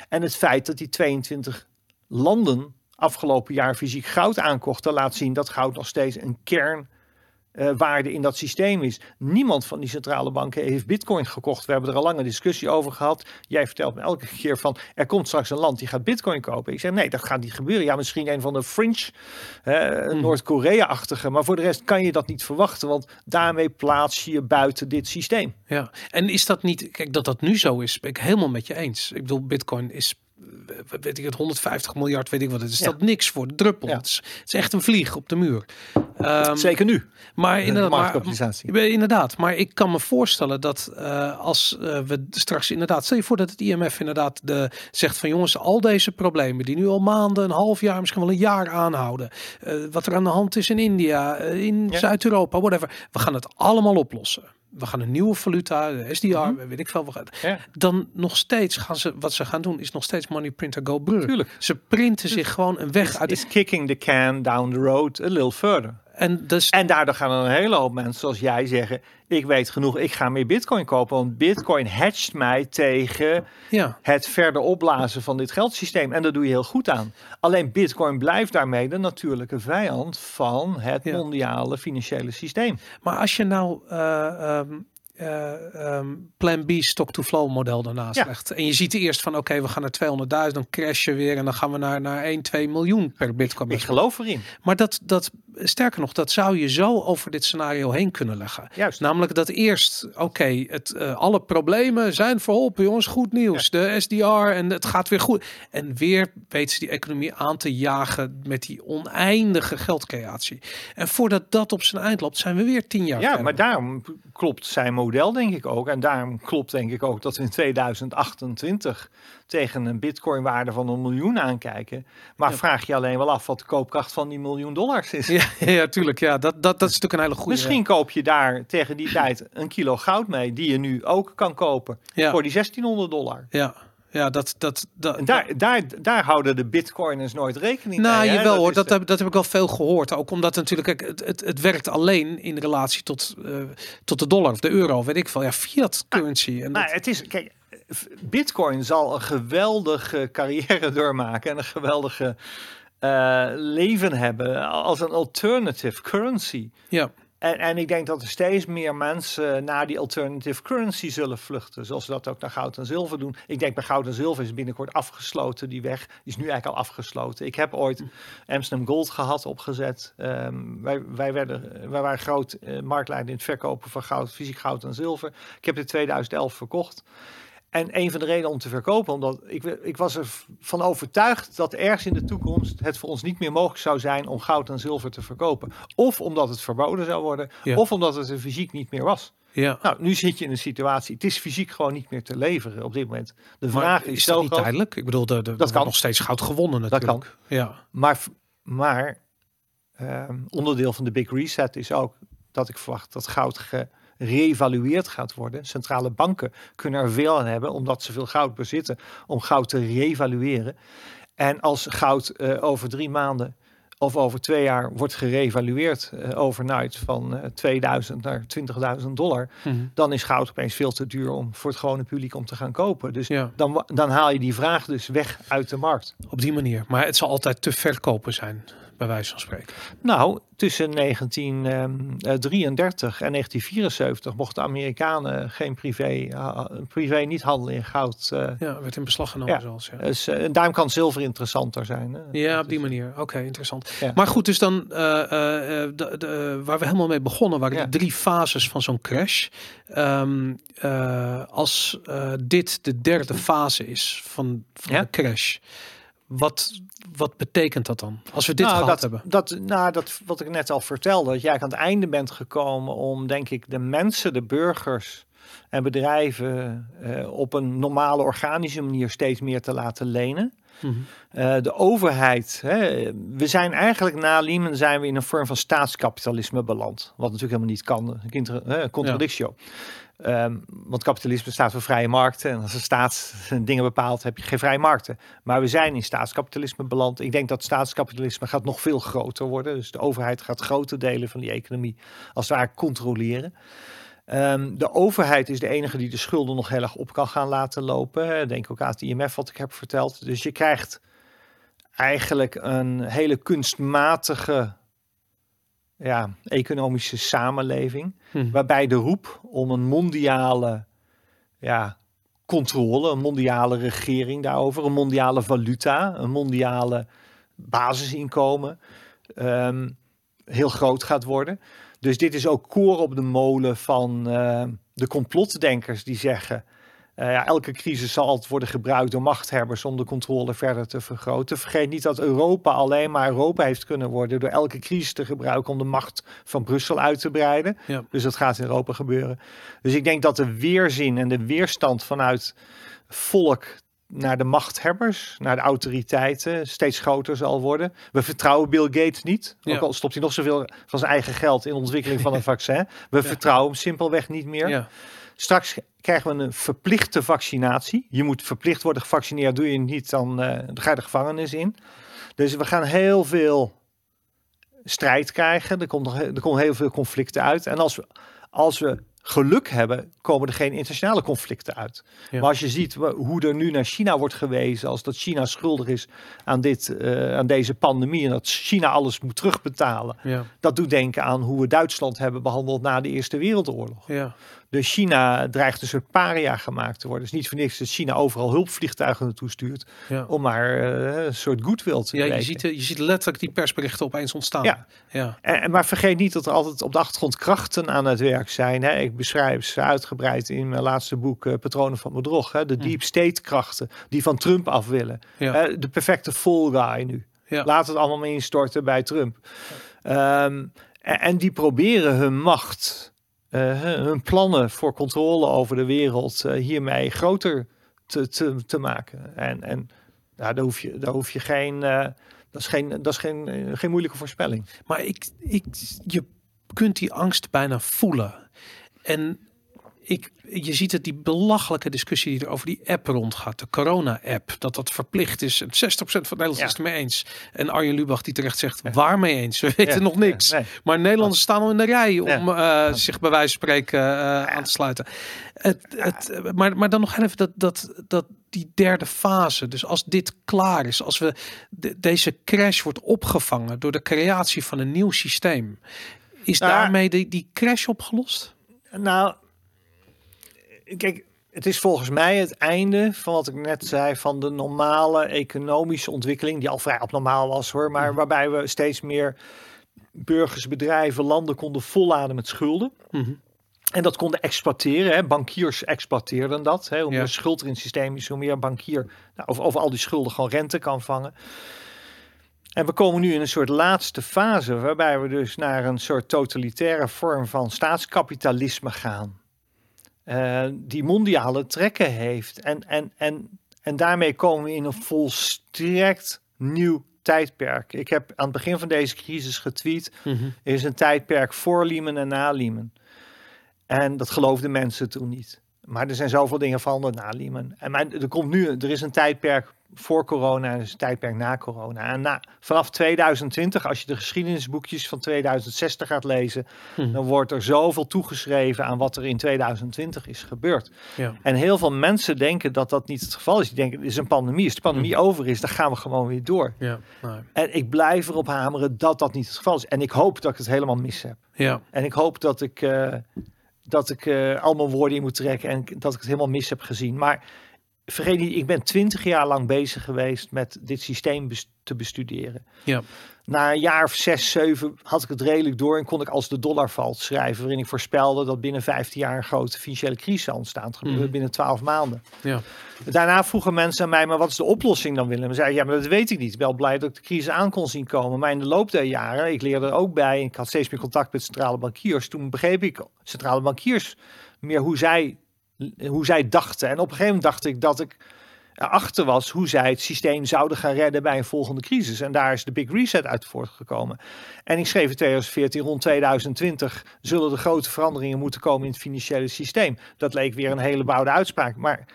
En het feit dat die 22 landen afgelopen jaar fysiek goud aankochten, laat zien dat goud nog steeds een kern uh, waarde in dat systeem is. Niemand van die centrale banken heeft bitcoin gekocht. We hebben er al lange discussie over gehad. Jij vertelt me elke keer van er komt straks een land die gaat bitcoin kopen. Ik zeg nee, dat gaat niet gebeuren. Ja, misschien een van de fringe, uh. Noord-Korea-achtige. Maar voor de rest kan je dat niet verwachten, want daarmee plaats je je buiten dit systeem.
Ja, en is dat niet, kijk dat dat nu zo is, ben ik helemaal met je eens. Ik bedoel, bitcoin is weet ik het, 150 miljard, weet ik wat. Het is
Ja.
dat niks voor de druppel.
Ja.
Het, is, het is echt een vlieg op de muur. Ehm,
Zeker nu.
Maar
De
inderdaad, maar, Inderdaad, maar ik kan me voorstellen dat eh, als eh, we straks inderdaad, stel je voor dat het IMF inderdaad de, zegt van jongens, al deze problemen die nu al maanden, een half jaar, misschien wel een jaar aanhouden, eh, wat er aan de hand is in India, in
Ja.
Zuid-Europa, whatever, we gaan het allemaal oplossen. We gaan een nieuwe valuta, de SDR,
Mhm.
weet ik veel. we gaan-
Ja.
Dan nog steeds gaan ze, wat ze gaan doen, is nog steeds money printer go brr.
Tuurlijk.
Ze printen zich gewoon een weg uit.
Is kicking the can down the road a little further.
En dus
En daardoor gaan er een hele hoop mensen zoals jij zeggen, ik weet genoeg, ik ga meer bitcoin kopen, want bitcoin hedgt mij tegen
ja,
het verder opblazen van dit geldsysteem. En daar doe je heel goed aan. Alleen bitcoin blijft daarmee de natuurlijke vijand van het
Ja.
mondiale financiële systeem.
Maar als je nou eh, ehm, eh, ehm, plan B stock-to-flow model daarnaast
Ja.
legt. En je ziet eerst van oké, we gaan naar 200.000, dan crash je weer en dan gaan we naar, naar 1, 2 miljoen per bitcoin.
Ik geloof erin.
Maar dat, dat sterker nog, dat zou je zo over dit scenario heen kunnen leggen.
Juist.
Namelijk dat eerst, oké, het eh, alle problemen zijn verholpen, jongens, goed nieuws. De SDR en het gaat weer goed. En weer weten ze die economie aan te jagen met die oneindige geldcreatie. En voordat dat op zijn eind loopt, zijn we weer tien jaar
Ja,
verder.
maar daarom klopt zijn model denk ik ook. En daarom klopt denk ik ook dat we in 2028 tegen een bitcoin waarde van een miljoen aankijken. Maar
Ja.
vraag je alleen wel af wat de koopkracht van die miljoen dollars is.
Ja, ja, tuurlijk. Ja, dat, dat, dat is natuurlijk een hele goede.
Misschien koop je daar tegen die tijd een kilo goud mee, die je nu ook kan kopen
Ja.
voor die 1600 dollar.
Ja, ja dat, dat, dat,
En daar, daar, daar houden de bitcoiners nooit rekening
Nou,
mee. hè.
jawel hoor,
is
dat heb, dat heb ik wel veel gehoord. Ook omdat natuurlijk, kijk, het, het, het werkt alleen in relatie tot, eh, tot de dollar of de euro, weet ik veel. Ja, fiat currency. En
Nou,
dat,
het is, kijk, Bitcoin zal een geweldige carrière doormaken en een geweldige eh, leven hebben als een alternative currency.
ja,
En, en ik denk dat er steeds meer mensen naar die alternative currency zullen vluchten. Zoals ze dat ook naar goud en zilver doen. Ik denk bij goud en zilver is binnenkort afgesloten. Die weg is nu eigenlijk al afgesloten. Ik heb ooit Amsterdam Gold gehad opgezet. Ehm, wij, wij, werden, wij waren groot eh, marktleider in het verkopen van goud, fysiek goud en zilver. Ik heb het in 2011 verkocht. En een van de redenen om te verkopen, omdat ik, ik was ervan overtuigd dat ergens in de toekomst het voor ons niet meer mogelijk zou zijn om goud en zilver te verkopen. Of omdat het verboden zou worden,
Ja.
of omdat het er fysiek niet meer was.
ja.
Nou, nu zit je in een situatie, het is fysiek gewoon niet meer te leveren op dit moment. De
Maar
vraag
is
is
dat niet tijdelijk? Ik bedoel, de, de, er
kan.
nog steeds goud gewonnen natuurlijk.
kan.
Ja,
Maar, maar ehm, onderdeel van de Big Reset is ook dat ik verwacht dat goud gerevalueerd gaat worden. Centrale banken kunnen er veel aan hebben, omdat ze veel goud bezitten, om goud te revalueren. En als goud eh, over drie maanden of over twee jaar wordt gerevalueerd eh, overnight van eh 2000 naar 20.000 dollar,
Mhm.
dan is goud opeens veel te duur om voor het gewone publiek om te gaan kopen. Dus
ja,
dan, dan haal je die vraag dus weg uit de markt.
op die manier. Maar het zal altijd te verkopen zijn, bij wijze van spreken.
Nou, tussen 1933 en 1974 mochten Amerikanen geen privé, uh, privé niet handelen in goud. eh.
Ja, werd in beslag genomen
Ja.
zelfs. Ja.
dus, eh, en daarom kan zilver interessanter zijn. Hè?
Ja, op die manier. Oké, interessant.
Ja.
Maar goed, dus dan eh, eh, eh, de, de, waar we helemaal mee begonnen, waren
Ja.
de drie fases van zo'n crash. Ehm, eh, als eh, dit de derde fase is van, van
Ja.
de crash, wat, wat betekent dat dan? Als we dit
nou,
gehad
dat,
hebben.
Dat, nou, dat wat ik net al vertelde, dat jij aan het einde bent gekomen om, denk ik, de mensen, de burgers en bedrijven eh, op een normale organische manier steeds meer te laten lenen.
Mhm.
Eh, de overheid. Hè, we zijn eigenlijk na Lehman zijn we in een vorm van staatskapitalisme beland. Wat natuurlijk helemaal niet kan. Een contradictio. Ehm, want kapitalisme staat voor vrije markten. En als de staat dingen bepaalt, heb je geen vrije markten. Maar we zijn in staatskapitalisme beland. Ik denk dat staatskapitalisme gaat nog veel groter worden. Dus de overheid gaat grote delen van die economie als het ware controleren. Ehm, de overheid is de enige die de schulden nog heel erg op kan gaan laten lopen. Denk ook aan het IMF wat ik heb verteld. Dus je krijgt eigenlijk een hele kunstmatige ja, economische samenleving.
Mhm.
Waarbij de roep om een mondiale ja, controle, een mondiale regering daarover, een mondiale valuta, een mondiale basisinkomen ehm, heel groot gaat worden. Dus dit is ook koor op de molen van eh, de complotdenkers die zeggen. Eh, ja, elke crisis zal altijd worden gebruikt door machthebbers om de controle verder te vergroten. Vergeet niet dat Europa alleen maar Europa heeft kunnen worden door elke crisis te gebruiken om de macht van Brussel uit te breiden.
Ja.
Dus dat gaat in Europa gebeuren. Dus ik denk dat de weerzin en de weerstand vanuit volk naar de machthebbers, naar de autoriteiten, steeds groter zal worden. We vertrouwen Bill Gates niet.
Ja.
Ook al stopt hij nog zoveel van zijn eigen geld in de ontwikkeling van een vaccin. We vertrouwen hem simpelweg niet meer. Straks krijgen we een verplichte vaccinatie. Je moet verplicht worden gevaccineerd. Doe je het niet, dan, dan ga je de gevangenis in. Dus we gaan heel veel strijd krijgen. Er, komt nog, er komen heel veel conflicten uit. En als we, als we geluk hebben, komen er geen internationale conflicten uit.
Ja.
Maar als je ziet hoe er nu naar China wordt gewezen, als dat China schuldig is aan, dit, eh, aan deze pandemie en dat China alles moet terugbetalen,
Ja.
dat doet denken aan hoe we Duitsland hebben behandeld na de Eerste Wereldoorlog.
Ja.
De China dreigt een soort paria gemaakt te worden. Het is niet voor niks dat China overal hulpvliegtuigen naartoe stuurt
Ja.
om maar eh, een soort goodwill te
Ja, je ziet, je ziet letterlijk die persberichten opeens ontstaan.
Ja.
ja.
En, maar vergeet niet dat er altijd op de achtergrond krachten aan het werk zijn. Hè. Ik beschrijf ze uitgebreid in mijn laatste boek eh, Patronen van Bedrog. Hè. De deep state krachten die van Trump af willen.
Ja.
De perfecte fall guy nu.
Ja.
Laat het allemaal maar instorten bij Trump. Ehm, en, en die proberen hun macht, eh, hun plannen voor controle over de wereld eh, hiermee groter te, te, te maken. En, en daar, hoef je, daar hoef je geen. eh, dat is geen, dat is geen, eh, geen moeilijke voorspelling.
Maar ik, ik, je kunt die angst bijna voelen. En ik, je ziet het, die belachelijke discussie die er over die app rondgaat. De corona-app, dat dat verplicht is. En 60% van Nederlanders
Ja.
is het ermee eens. En Arjen Lubach die terecht zegt, waarmee eens? We weten
Ja,
nog niks.
ja, nee.
Maar Nederlanders staan al in de rij om
Ja.
eh, zich bij wijze van spreken eh, aan te sluiten. Het, het, maar, maar dan nog even dat, dat, dat die derde fase. Dus als dit klaar is, als we de- deze crash wordt opgevangen door de creatie van een nieuw systeem, is
Nou,
daarmee die, die crash opgelost?
Nou, kijk, het is volgens mij het einde van wat ik net zei van de normale economische ontwikkeling, die al vrij abnormaal was hoor, maar waarbij we steeds meer burgers, bedrijven, landen konden volladen met schulden.
Mhm.
En dat konden exploiteren. Hè. Bankiers exploiteerden dat. Hè. Hoe
Ja.
meer schuld er in het systeem is, hoe meer bankier nou, over, over al die schulden gewoon rente kan vangen. En we komen nu in een soort laatste fase, waarbij we dus naar een soort totalitaire vorm van staatskapitalisme gaan. Eh, die mondiale trekken heeft. En, en, en, en daarmee komen we in een volstrekt nieuw tijdperk. Ik heb aan het begin van deze crisis getweet.
Mhm.
Er is een tijdperk voor Lehman en na Lehman. En dat geloofden mensen toen niet. Maar er zijn zoveel dingen veranderd na Lehman. En maar er komt nu, er is een tijdperk voor corona en is een tijdperk na corona. En na, vanaf 2020, als je de geschiedenisboekjes van 2060 gaat lezen,
Mhm.
dan wordt er zoveel toegeschreven aan wat er in 2020 is gebeurd.
Ja.
En heel veel mensen denken dat dat niet het geval is. Die denken, het is een pandemie. Als de pandemie over is, dan gaan we gewoon weer door.
Ja. Nee.
En ik blijf erop hameren dat dat niet het geval is. En ik hoop dat ik het helemaal mis heb.
Ja.
En ik hoop dat ik, eh, dat ik eh, al mijn woorden in moet trekken en dat ik het helemaal mis heb gezien. Maar vergeet niet, ik ben twintig jaar lang bezig geweest met dit systeem bes- te bestuderen.
Ja.
Na een jaar of zes, zeven had ik het redelijk door en kon ik als de dollar valt schrijven. Waarin ik voorspelde dat binnen 15 jaar een grote financiële crisis zou ontstaan. Het gebeurde
Mhm.
binnen 12 maanden.
Ja.
Daarna vroegen mensen aan mij, maar wat is de oplossing dan Willem? Ik zei, ja, maar dat weet ik niet. Wel blij dat ik de crisis aan kon zien komen. Maar in de loop der jaren, ik leerde er ook bij, ik had steeds meer contact met centrale bankiers. Toen begreep ik centrale bankiers meer hoe zij, hoe zij dachten. En op een gegeven moment dacht ik dat ik erachter was hoe zij het systeem zouden gaan redden bij een volgende crisis. En daar is de Big Reset uit voortgekomen. En ik schreef in 2014, rond 2020 zullen er grote veranderingen moeten komen in het financiële systeem. Dat leek weer een hele bouwde uitspraak. Maar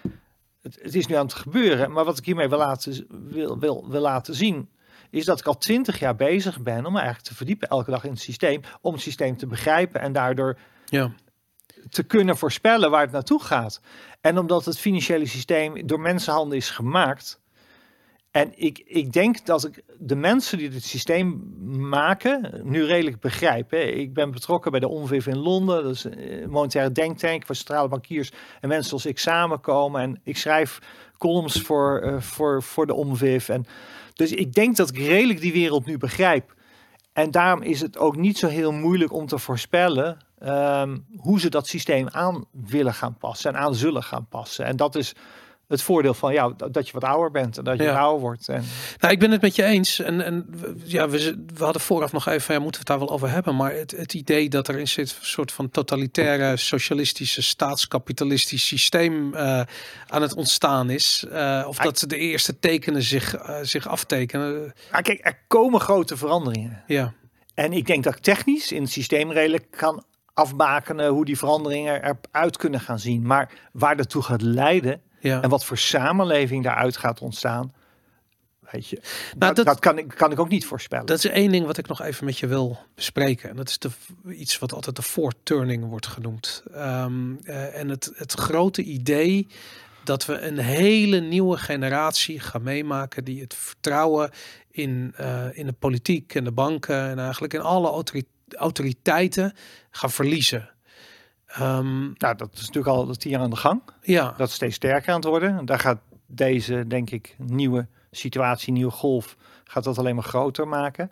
het, het is nu aan het gebeuren. Maar wat ik hiermee wil laten, wil, wil, wil laten zien, is dat ik al twintig jaar bezig ben om me eigenlijk te verdiepen elke dag in het systeem. Om het systeem te begrijpen en daardoor
Ja.
Te kunnen voorspellen waar het naartoe gaat. En omdat het financiële systeem door mensenhanden is gemaakt. En ik, ik denk dat ik de mensen die dit systeem maken nu redelijk begrijp. Hè. Ik ben betrokken bij de ONVIF in Londen. Dat is een monetaire denktank waar centrale bankiers en mensen zoals ik samenkomen. En ik schrijf columns voor, eh, voor, voor de ONVIF. En dus ik denk dat ik redelijk die wereld nu begrijp. En daarom is het ook niet zo heel moeilijk om te voorspellen ehm, hoe ze dat systeem aan willen gaan passen en aan zullen gaan passen. En dat is het voordeel van ja, dat je wat ouder bent en dat je
Ja.
ouder wordt. En,
Nou, ik ben het met je eens. En, en we- ja, we, hadden vooraf nog even, ja, moeten we het daar wel over hebben. Maar het, het idee dat er in zit een soort van totalitaire, socialistische, staatskapitalistisch systeem eh, aan het ontstaan is. eh, of dat de eerste tekenen zich, eh, zich aftekenen.
maar kijk, er komen grote veranderingen.
Ja,
En ik denk dat ik technisch in het systeem redelijk kan afbakenen hoe die veranderingen eruit kunnen gaan zien. Maar waar dat toe gaat leiden
ja.
en wat voor samenleving daaruit gaat ontstaan, weet je, dat,
Nou, dat-
dat kan, ik, kan ik ook niet voorspellen.
Dat is één ding wat ik nog even met je wil bespreken. En dat is de, iets wat altijd de voorturning wordt genoemd. Ehm, eh, en het, het grote idee dat we een hele nieuwe generatie gaan meemaken die het vertrouwen in, eh, in de politiek en de banken en eigenlijk in alle autori- autoriteiten gaan verliezen. Ehm,
Nou, dat is natuurlijk al tien jaar aan de gang.
ja,
Dat is steeds sterker aan het worden. Daar gaat deze, denk ik, nieuwe situatie, nieuwe golf, gaat dat alleen maar groter maken.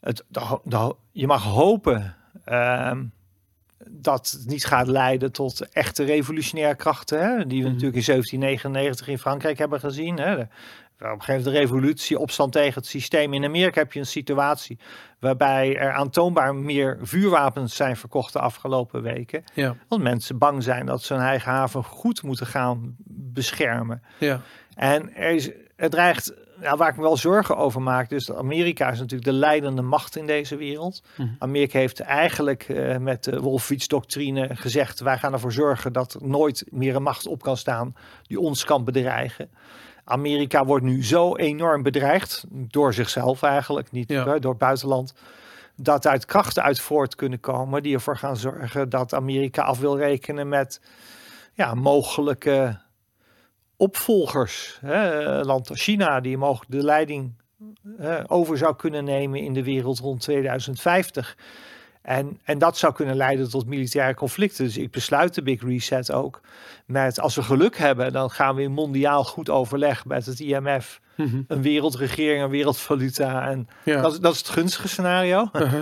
Het, de je mag hopen ehm, dat het niet gaat leiden tot echte revolutionaire krachten, hè, die we
Mhm.
natuurlijk in 1799 in Frankrijk hebben gezien. Hè. De, op een gegeven moment de revolutie, opstand tegen het systeem. In Amerika heb je een situatie waarbij er aantoonbaar meer vuurwapens zijn verkocht de afgelopen weken.
ja,
Want mensen bang zijn dat ze hun eigen haven goed moeten gaan beschermen.
ja,
En er is, het dreigt, nou, waar ik me wel zorgen over maak, dus dat Amerika is natuurlijk de leidende macht in deze wereld.
Mhm.
Amerika heeft eigenlijk eh, met de Wolfowitz-doctrine gezegd, wij gaan ervoor zorgen dat er nooit meer een macht op kan staan die ons kan bedreigen. Amerika wordt nu zo enorm bedreigd, door zichzelf eigenlijk, niet
Ja.
door het buitenland, dat uit krachten uit voort kunnen komen die ervoor gaan zorgen dat Amerika af wil rekenen met ja, mogelijke opvolgers. Hè, land als China, die mogelijk de leiding eh, over zou kunnen nemen in de wereld rond 2050. En, en dat zou kunnen leiden tot militaire conflicten. Dus ik besluit de Big Reset ook met, als we geluk hebben, dan gaan we in mondiaal goed overleg met het IMF,
mhm,
een wereldregering, een wereldvaluta. En
ja.
dat, is- dat is het gunstige scenario.
Uh-huh.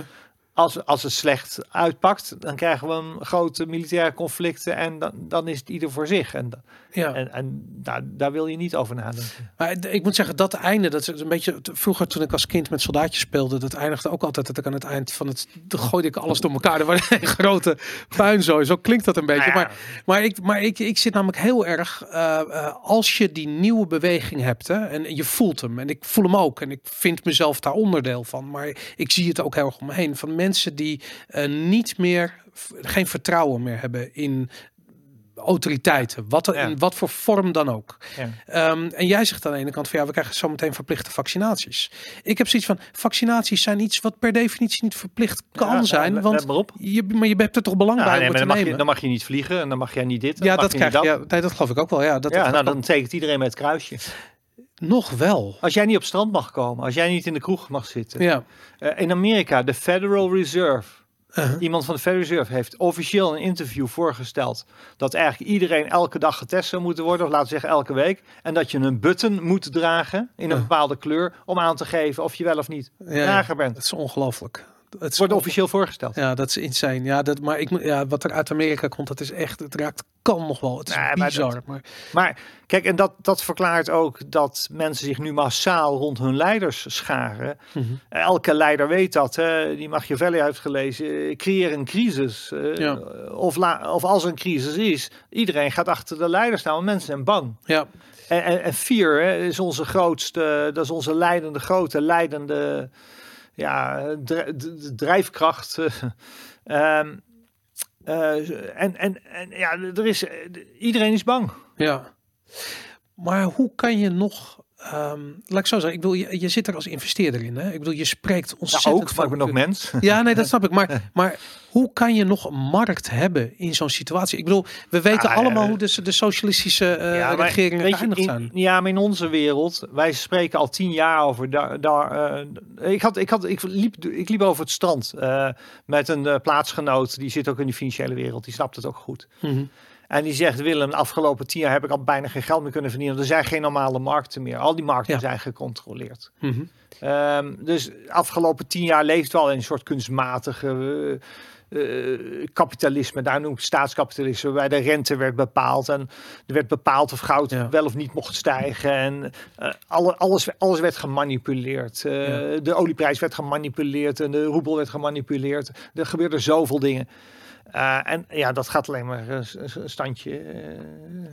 Als, als het slecht uitpakt, dan krijgen we een grote militaire conflicten en dan, dan is het ieder voor zich. En,
ja.
en, en daar, daar wil je niet over nadenken.
Maar ik moet zeggen, dat einde, dat is een beetje vroeger toen ik als kind met soldaatjes speelde, dat eindigde ook altijd dat ik aan het eind van het, dan gooide ik alles door elkaar. Er was een grote puinzooi. Zo klinkt dat een beetje.
Nou ja.
Maar, maar, ik, maar ik, ik zit namelijk heel erg, eh, eh, als je die nieuwe beweging hebt, hè, en je voelt hem, en ik voel hem ook, en ik vind mezelf daar onderdeel van, maar ik zie het ook heel erg om me heen, van mensen die eh, niet meer, geen vertrouwen meer hebben in autoriteiten, wat, er,
Ja.
in wat voor vorm dan ook.
Ja.
Ehm, en jij zegt aan de ene kant van ja, we krijgen zo meteen verplichte vaccinaties. Ik heb zoiets van vaccinaties zijn iets wat per definitie niet verplicht kan
Ja,
zijn, want
maar op.
je, maar je hebt er toch belang
Ja,
bij
nee, maar dan, mag je,
nemen.
dan mag je niet vliegen en dan mag jij niet dit.
ja, dat
je
krijg je. Ja, nee, dat geloof ik ook wel. Ja, dat,
ja,
dat
nou
kan
dan tekent iedereen met het kruisje.
Nog wel.
Als jij niet op strand mag komen, als jij niet in de kroeg mag zitten.
Ja.
Eh, in Amerika, de Federal Reserve.
Uh-huh.
Iemand van de Federal Reserve heeft officieel een interview voorgesteld dat eigenlijk iedereen elke dag getest zou moeten worden, of laten we zeggen elke week. En dat je een button moet dragen in een
Ja.
bepaalde kleur om aan te geven of je wel of niet
Ja, ja.
drager bent.
Dat is ongelooflijk. Het
wordt officieel voorgesteld.
Ja, dat is insane. Ja, dat, maar ik ja, wat er uit Amerika komt, dat is echt, het raakt, kan nog wel. Het is
Nee, maar
bizar.
dat-
maar,
Maar kijk, en dat, dat verklaart ook dat mensen zich nu massaal rond hun leiders scharen.
Mhm.
Elke leider weet dat. Hè? Die Machiavelli heeft gelezen. Creëer een crisis. eh,
Ja.
of, la, of als er een crisis is, iedereen gaat achter de leider staan. Want mensen zijn bang.
ja,
En, en, en fear hè, is onze grootste, dat is onze leidende, grote leidende ja, dr- d- d- drijfkracht. Ehm, eh, en, en, en ja, er is, iedereen is bang.
ja. Maar hoe kan je nog... ehm, laat ik zo zeggen, ik bedoel, je, je zit er als investeerder in. Hè? Ik bedoel, je spreekt
Ja,
ontzettend
ook, maar ik ben ook mens.
Ja, nee, dat snap ik. Maar, maar hoe kan je nog een markt hebben in zo'n situatie? Ik bedoel, we weten
Ah,
allemaal
eh,
hoe de, de socialistische eh,
Ja,
regeringen geëindigd
in-
zijn.
Ja, maar in onze wereld, wij spreken al tien jaar over daar. daar eh, ik, had, ik, had, ik, liep, ik liep over het strand met een plaatsgenoot, die zit ook in de financiële wereld, die snapt het ook goed.
Mhm.
En die zegt, Willem, de afgelopen tien jaar heb ik al bijna geen geld meer kunnen verdienen. Er zijn geen normale markten meer. Al die markten
Ja.
zijn gecontroleerd.
Mhm.
Ehm, dus de afgelopen tien jaar leeft wel in een soort kunstmatige eh, eh, kapitalisme. Daar noem ik staatskapitalisme, waarbij de rente werd bepaald. En er werd bepaald of goud
Ja.
wel of niet mocht stijgen. En eh, alle, alles, alles werd gemanipuleerd.
Ja.
De olieprijs werd gemanipuleerd en de roebel werd gemanipuleerd. Er gebeurden zoveel dingen. Eh, en ja, dat gaat alleen maar een, standje, eh,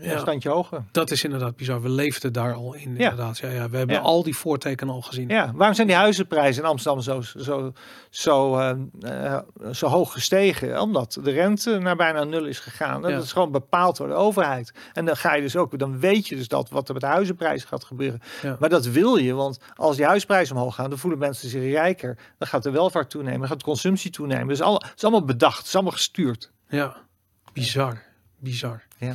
Ja.
een standje hoger.
Dat is inderdaad bizar. We leefden daar al in,
Ja.
inderdaad. Ja, ja, we hebben
Ja.
al die voortekenen al gezien.
Ja, waarom zijn die huizenprijzen in Amsterdam zo, zo, zo, eh, zo hoog gestegen? Omdat de rente naar bijna nul is gegaan. Dat is gewoon bepaald door de overheid. En dan ga je dus ook, dan weet je dus dat wat er met de huizenprijzen gaat gebeuren. Maar dat wil je, want als die huisprijzen omhoog gaan, dan voelen mensen zich rijker. Dan gaat de welvaart toenemen, dan gaat de consumptie toenemen. Dus het is allemaal bedacht, het is allemaal gestuurd.
Ja, bizar. Bizar.
Ja.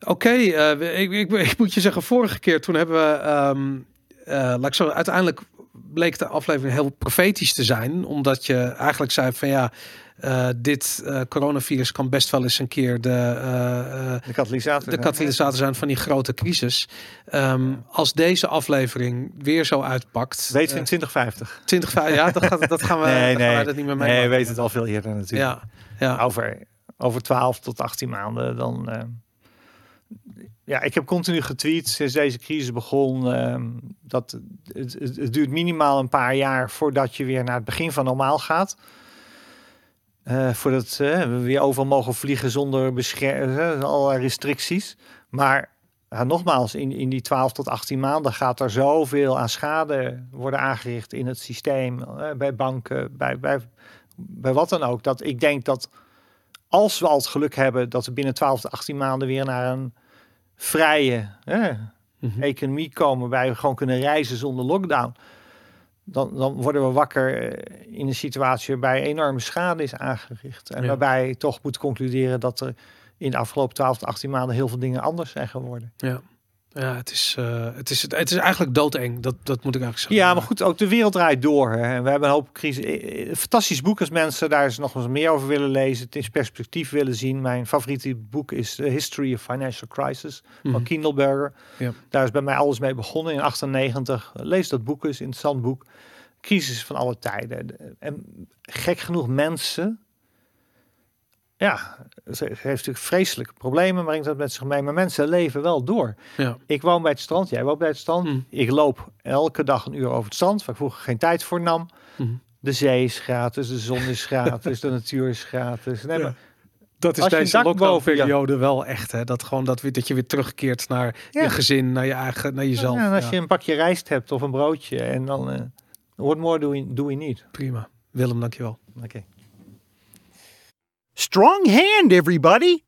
Oké, eh, ik, ik, ik moet je zeggen, vorige keer toen hebben we, ehm, eh, laat ik zo, uiteindelijk bleek de aflevering heel profetisch te zijn. Omdat je eigenlijk zei van ja, eh, dit eh, coronavirus kan best wel eens een keer de, eh,
De katalysator.
de katalysator zijn van die grote crisis. Ehm, Als deze aflevering weer zo uitpakt.
Weet je in 2050?
20, ja, dat, gaat, dat gaan we,
Nee,
gaan
nee.
wij dat niet meer mee.
Nee, je weet het al veel eerder natuurlijk.
Ja, ja.
Over, over 12 tot 18 maanden dan... ja, ik heb continu getweet sinds deze crisis begon. ehm, dat het, het, het duurt minimaal een paar jaar voordat je weer naar het begin van normaal gaat. Eh, voordat eh, we weer overal mogen vliegen zonder bescherming, allerlei restricties. Maar ja, nogmaals, in, in die 12 tot 18 maanden gaat er zoveel aan schade worden aangericht in het systeem, eh, bij banken, bij, bij, bij wat dan ook. Dat ik denk dat als we al het geluk hebben dat we binnen 12 tot 18 maanden weer naar een vrije eh,
Mhm.
economie komen, waarbij we gewoon kunnen reizen zonder lockdown. Dan, dan worden we wakker eh, in een situatie waarbij enorme schade is aangericht. En
Ja.
waarbij je toch moet concluderen dat er in de afgelopen 12 tot 18 maanden heel veel dingen anders zijn geworden.
Ja, ja het, is, eh, het, is, het is eigenlijk doodeng. Dat, dat moet ik eigenlijk zeggen.
Ja, maar goed, ook de wereld draait door. Hè. En we hebben een hoop crisis. eh, eh, Fantastisch boek als mensen daar eens nog eens meer over willen lezen. Het in perspectief willen zien. Mijn favoriete boek is The History of Financial Crisis van
Mhm.
Kindleberger.
Ja.
Daar is bij mij alles mee begonnen in 98. Lees dat boek eens, interessant boek. Crisis van alle tijden. En gek genoeg mensen. Ja, ze heeft natuurlijk vreselijke problemen, brengt dat met zich mee. Maar mensen leven wel door.
Ja.
Ik woon bij het strand, jij woont bij het strand.
Mm.
Ik loop elke dag een uur over het strand, waar ik vroeger geen tijd voor nam.
Mhm.
De zee is gratis, de zon is gratis, de natuur is gratis. Nee,
Ja.
maar
Dat is
je
deze lockdown-periode wel echt. Hè? Dat, gewoon dat, weer, dat je weer terugkeert naar
Ja.
je gezin, naar je eigen, naar jezelf.
ja, en als
Ja,
je een pakje rijst hebt of een broodje en dan eh what more do we, do we need?
Prima. Willem, dankjewel.
Oké.
Strong hand, everybody!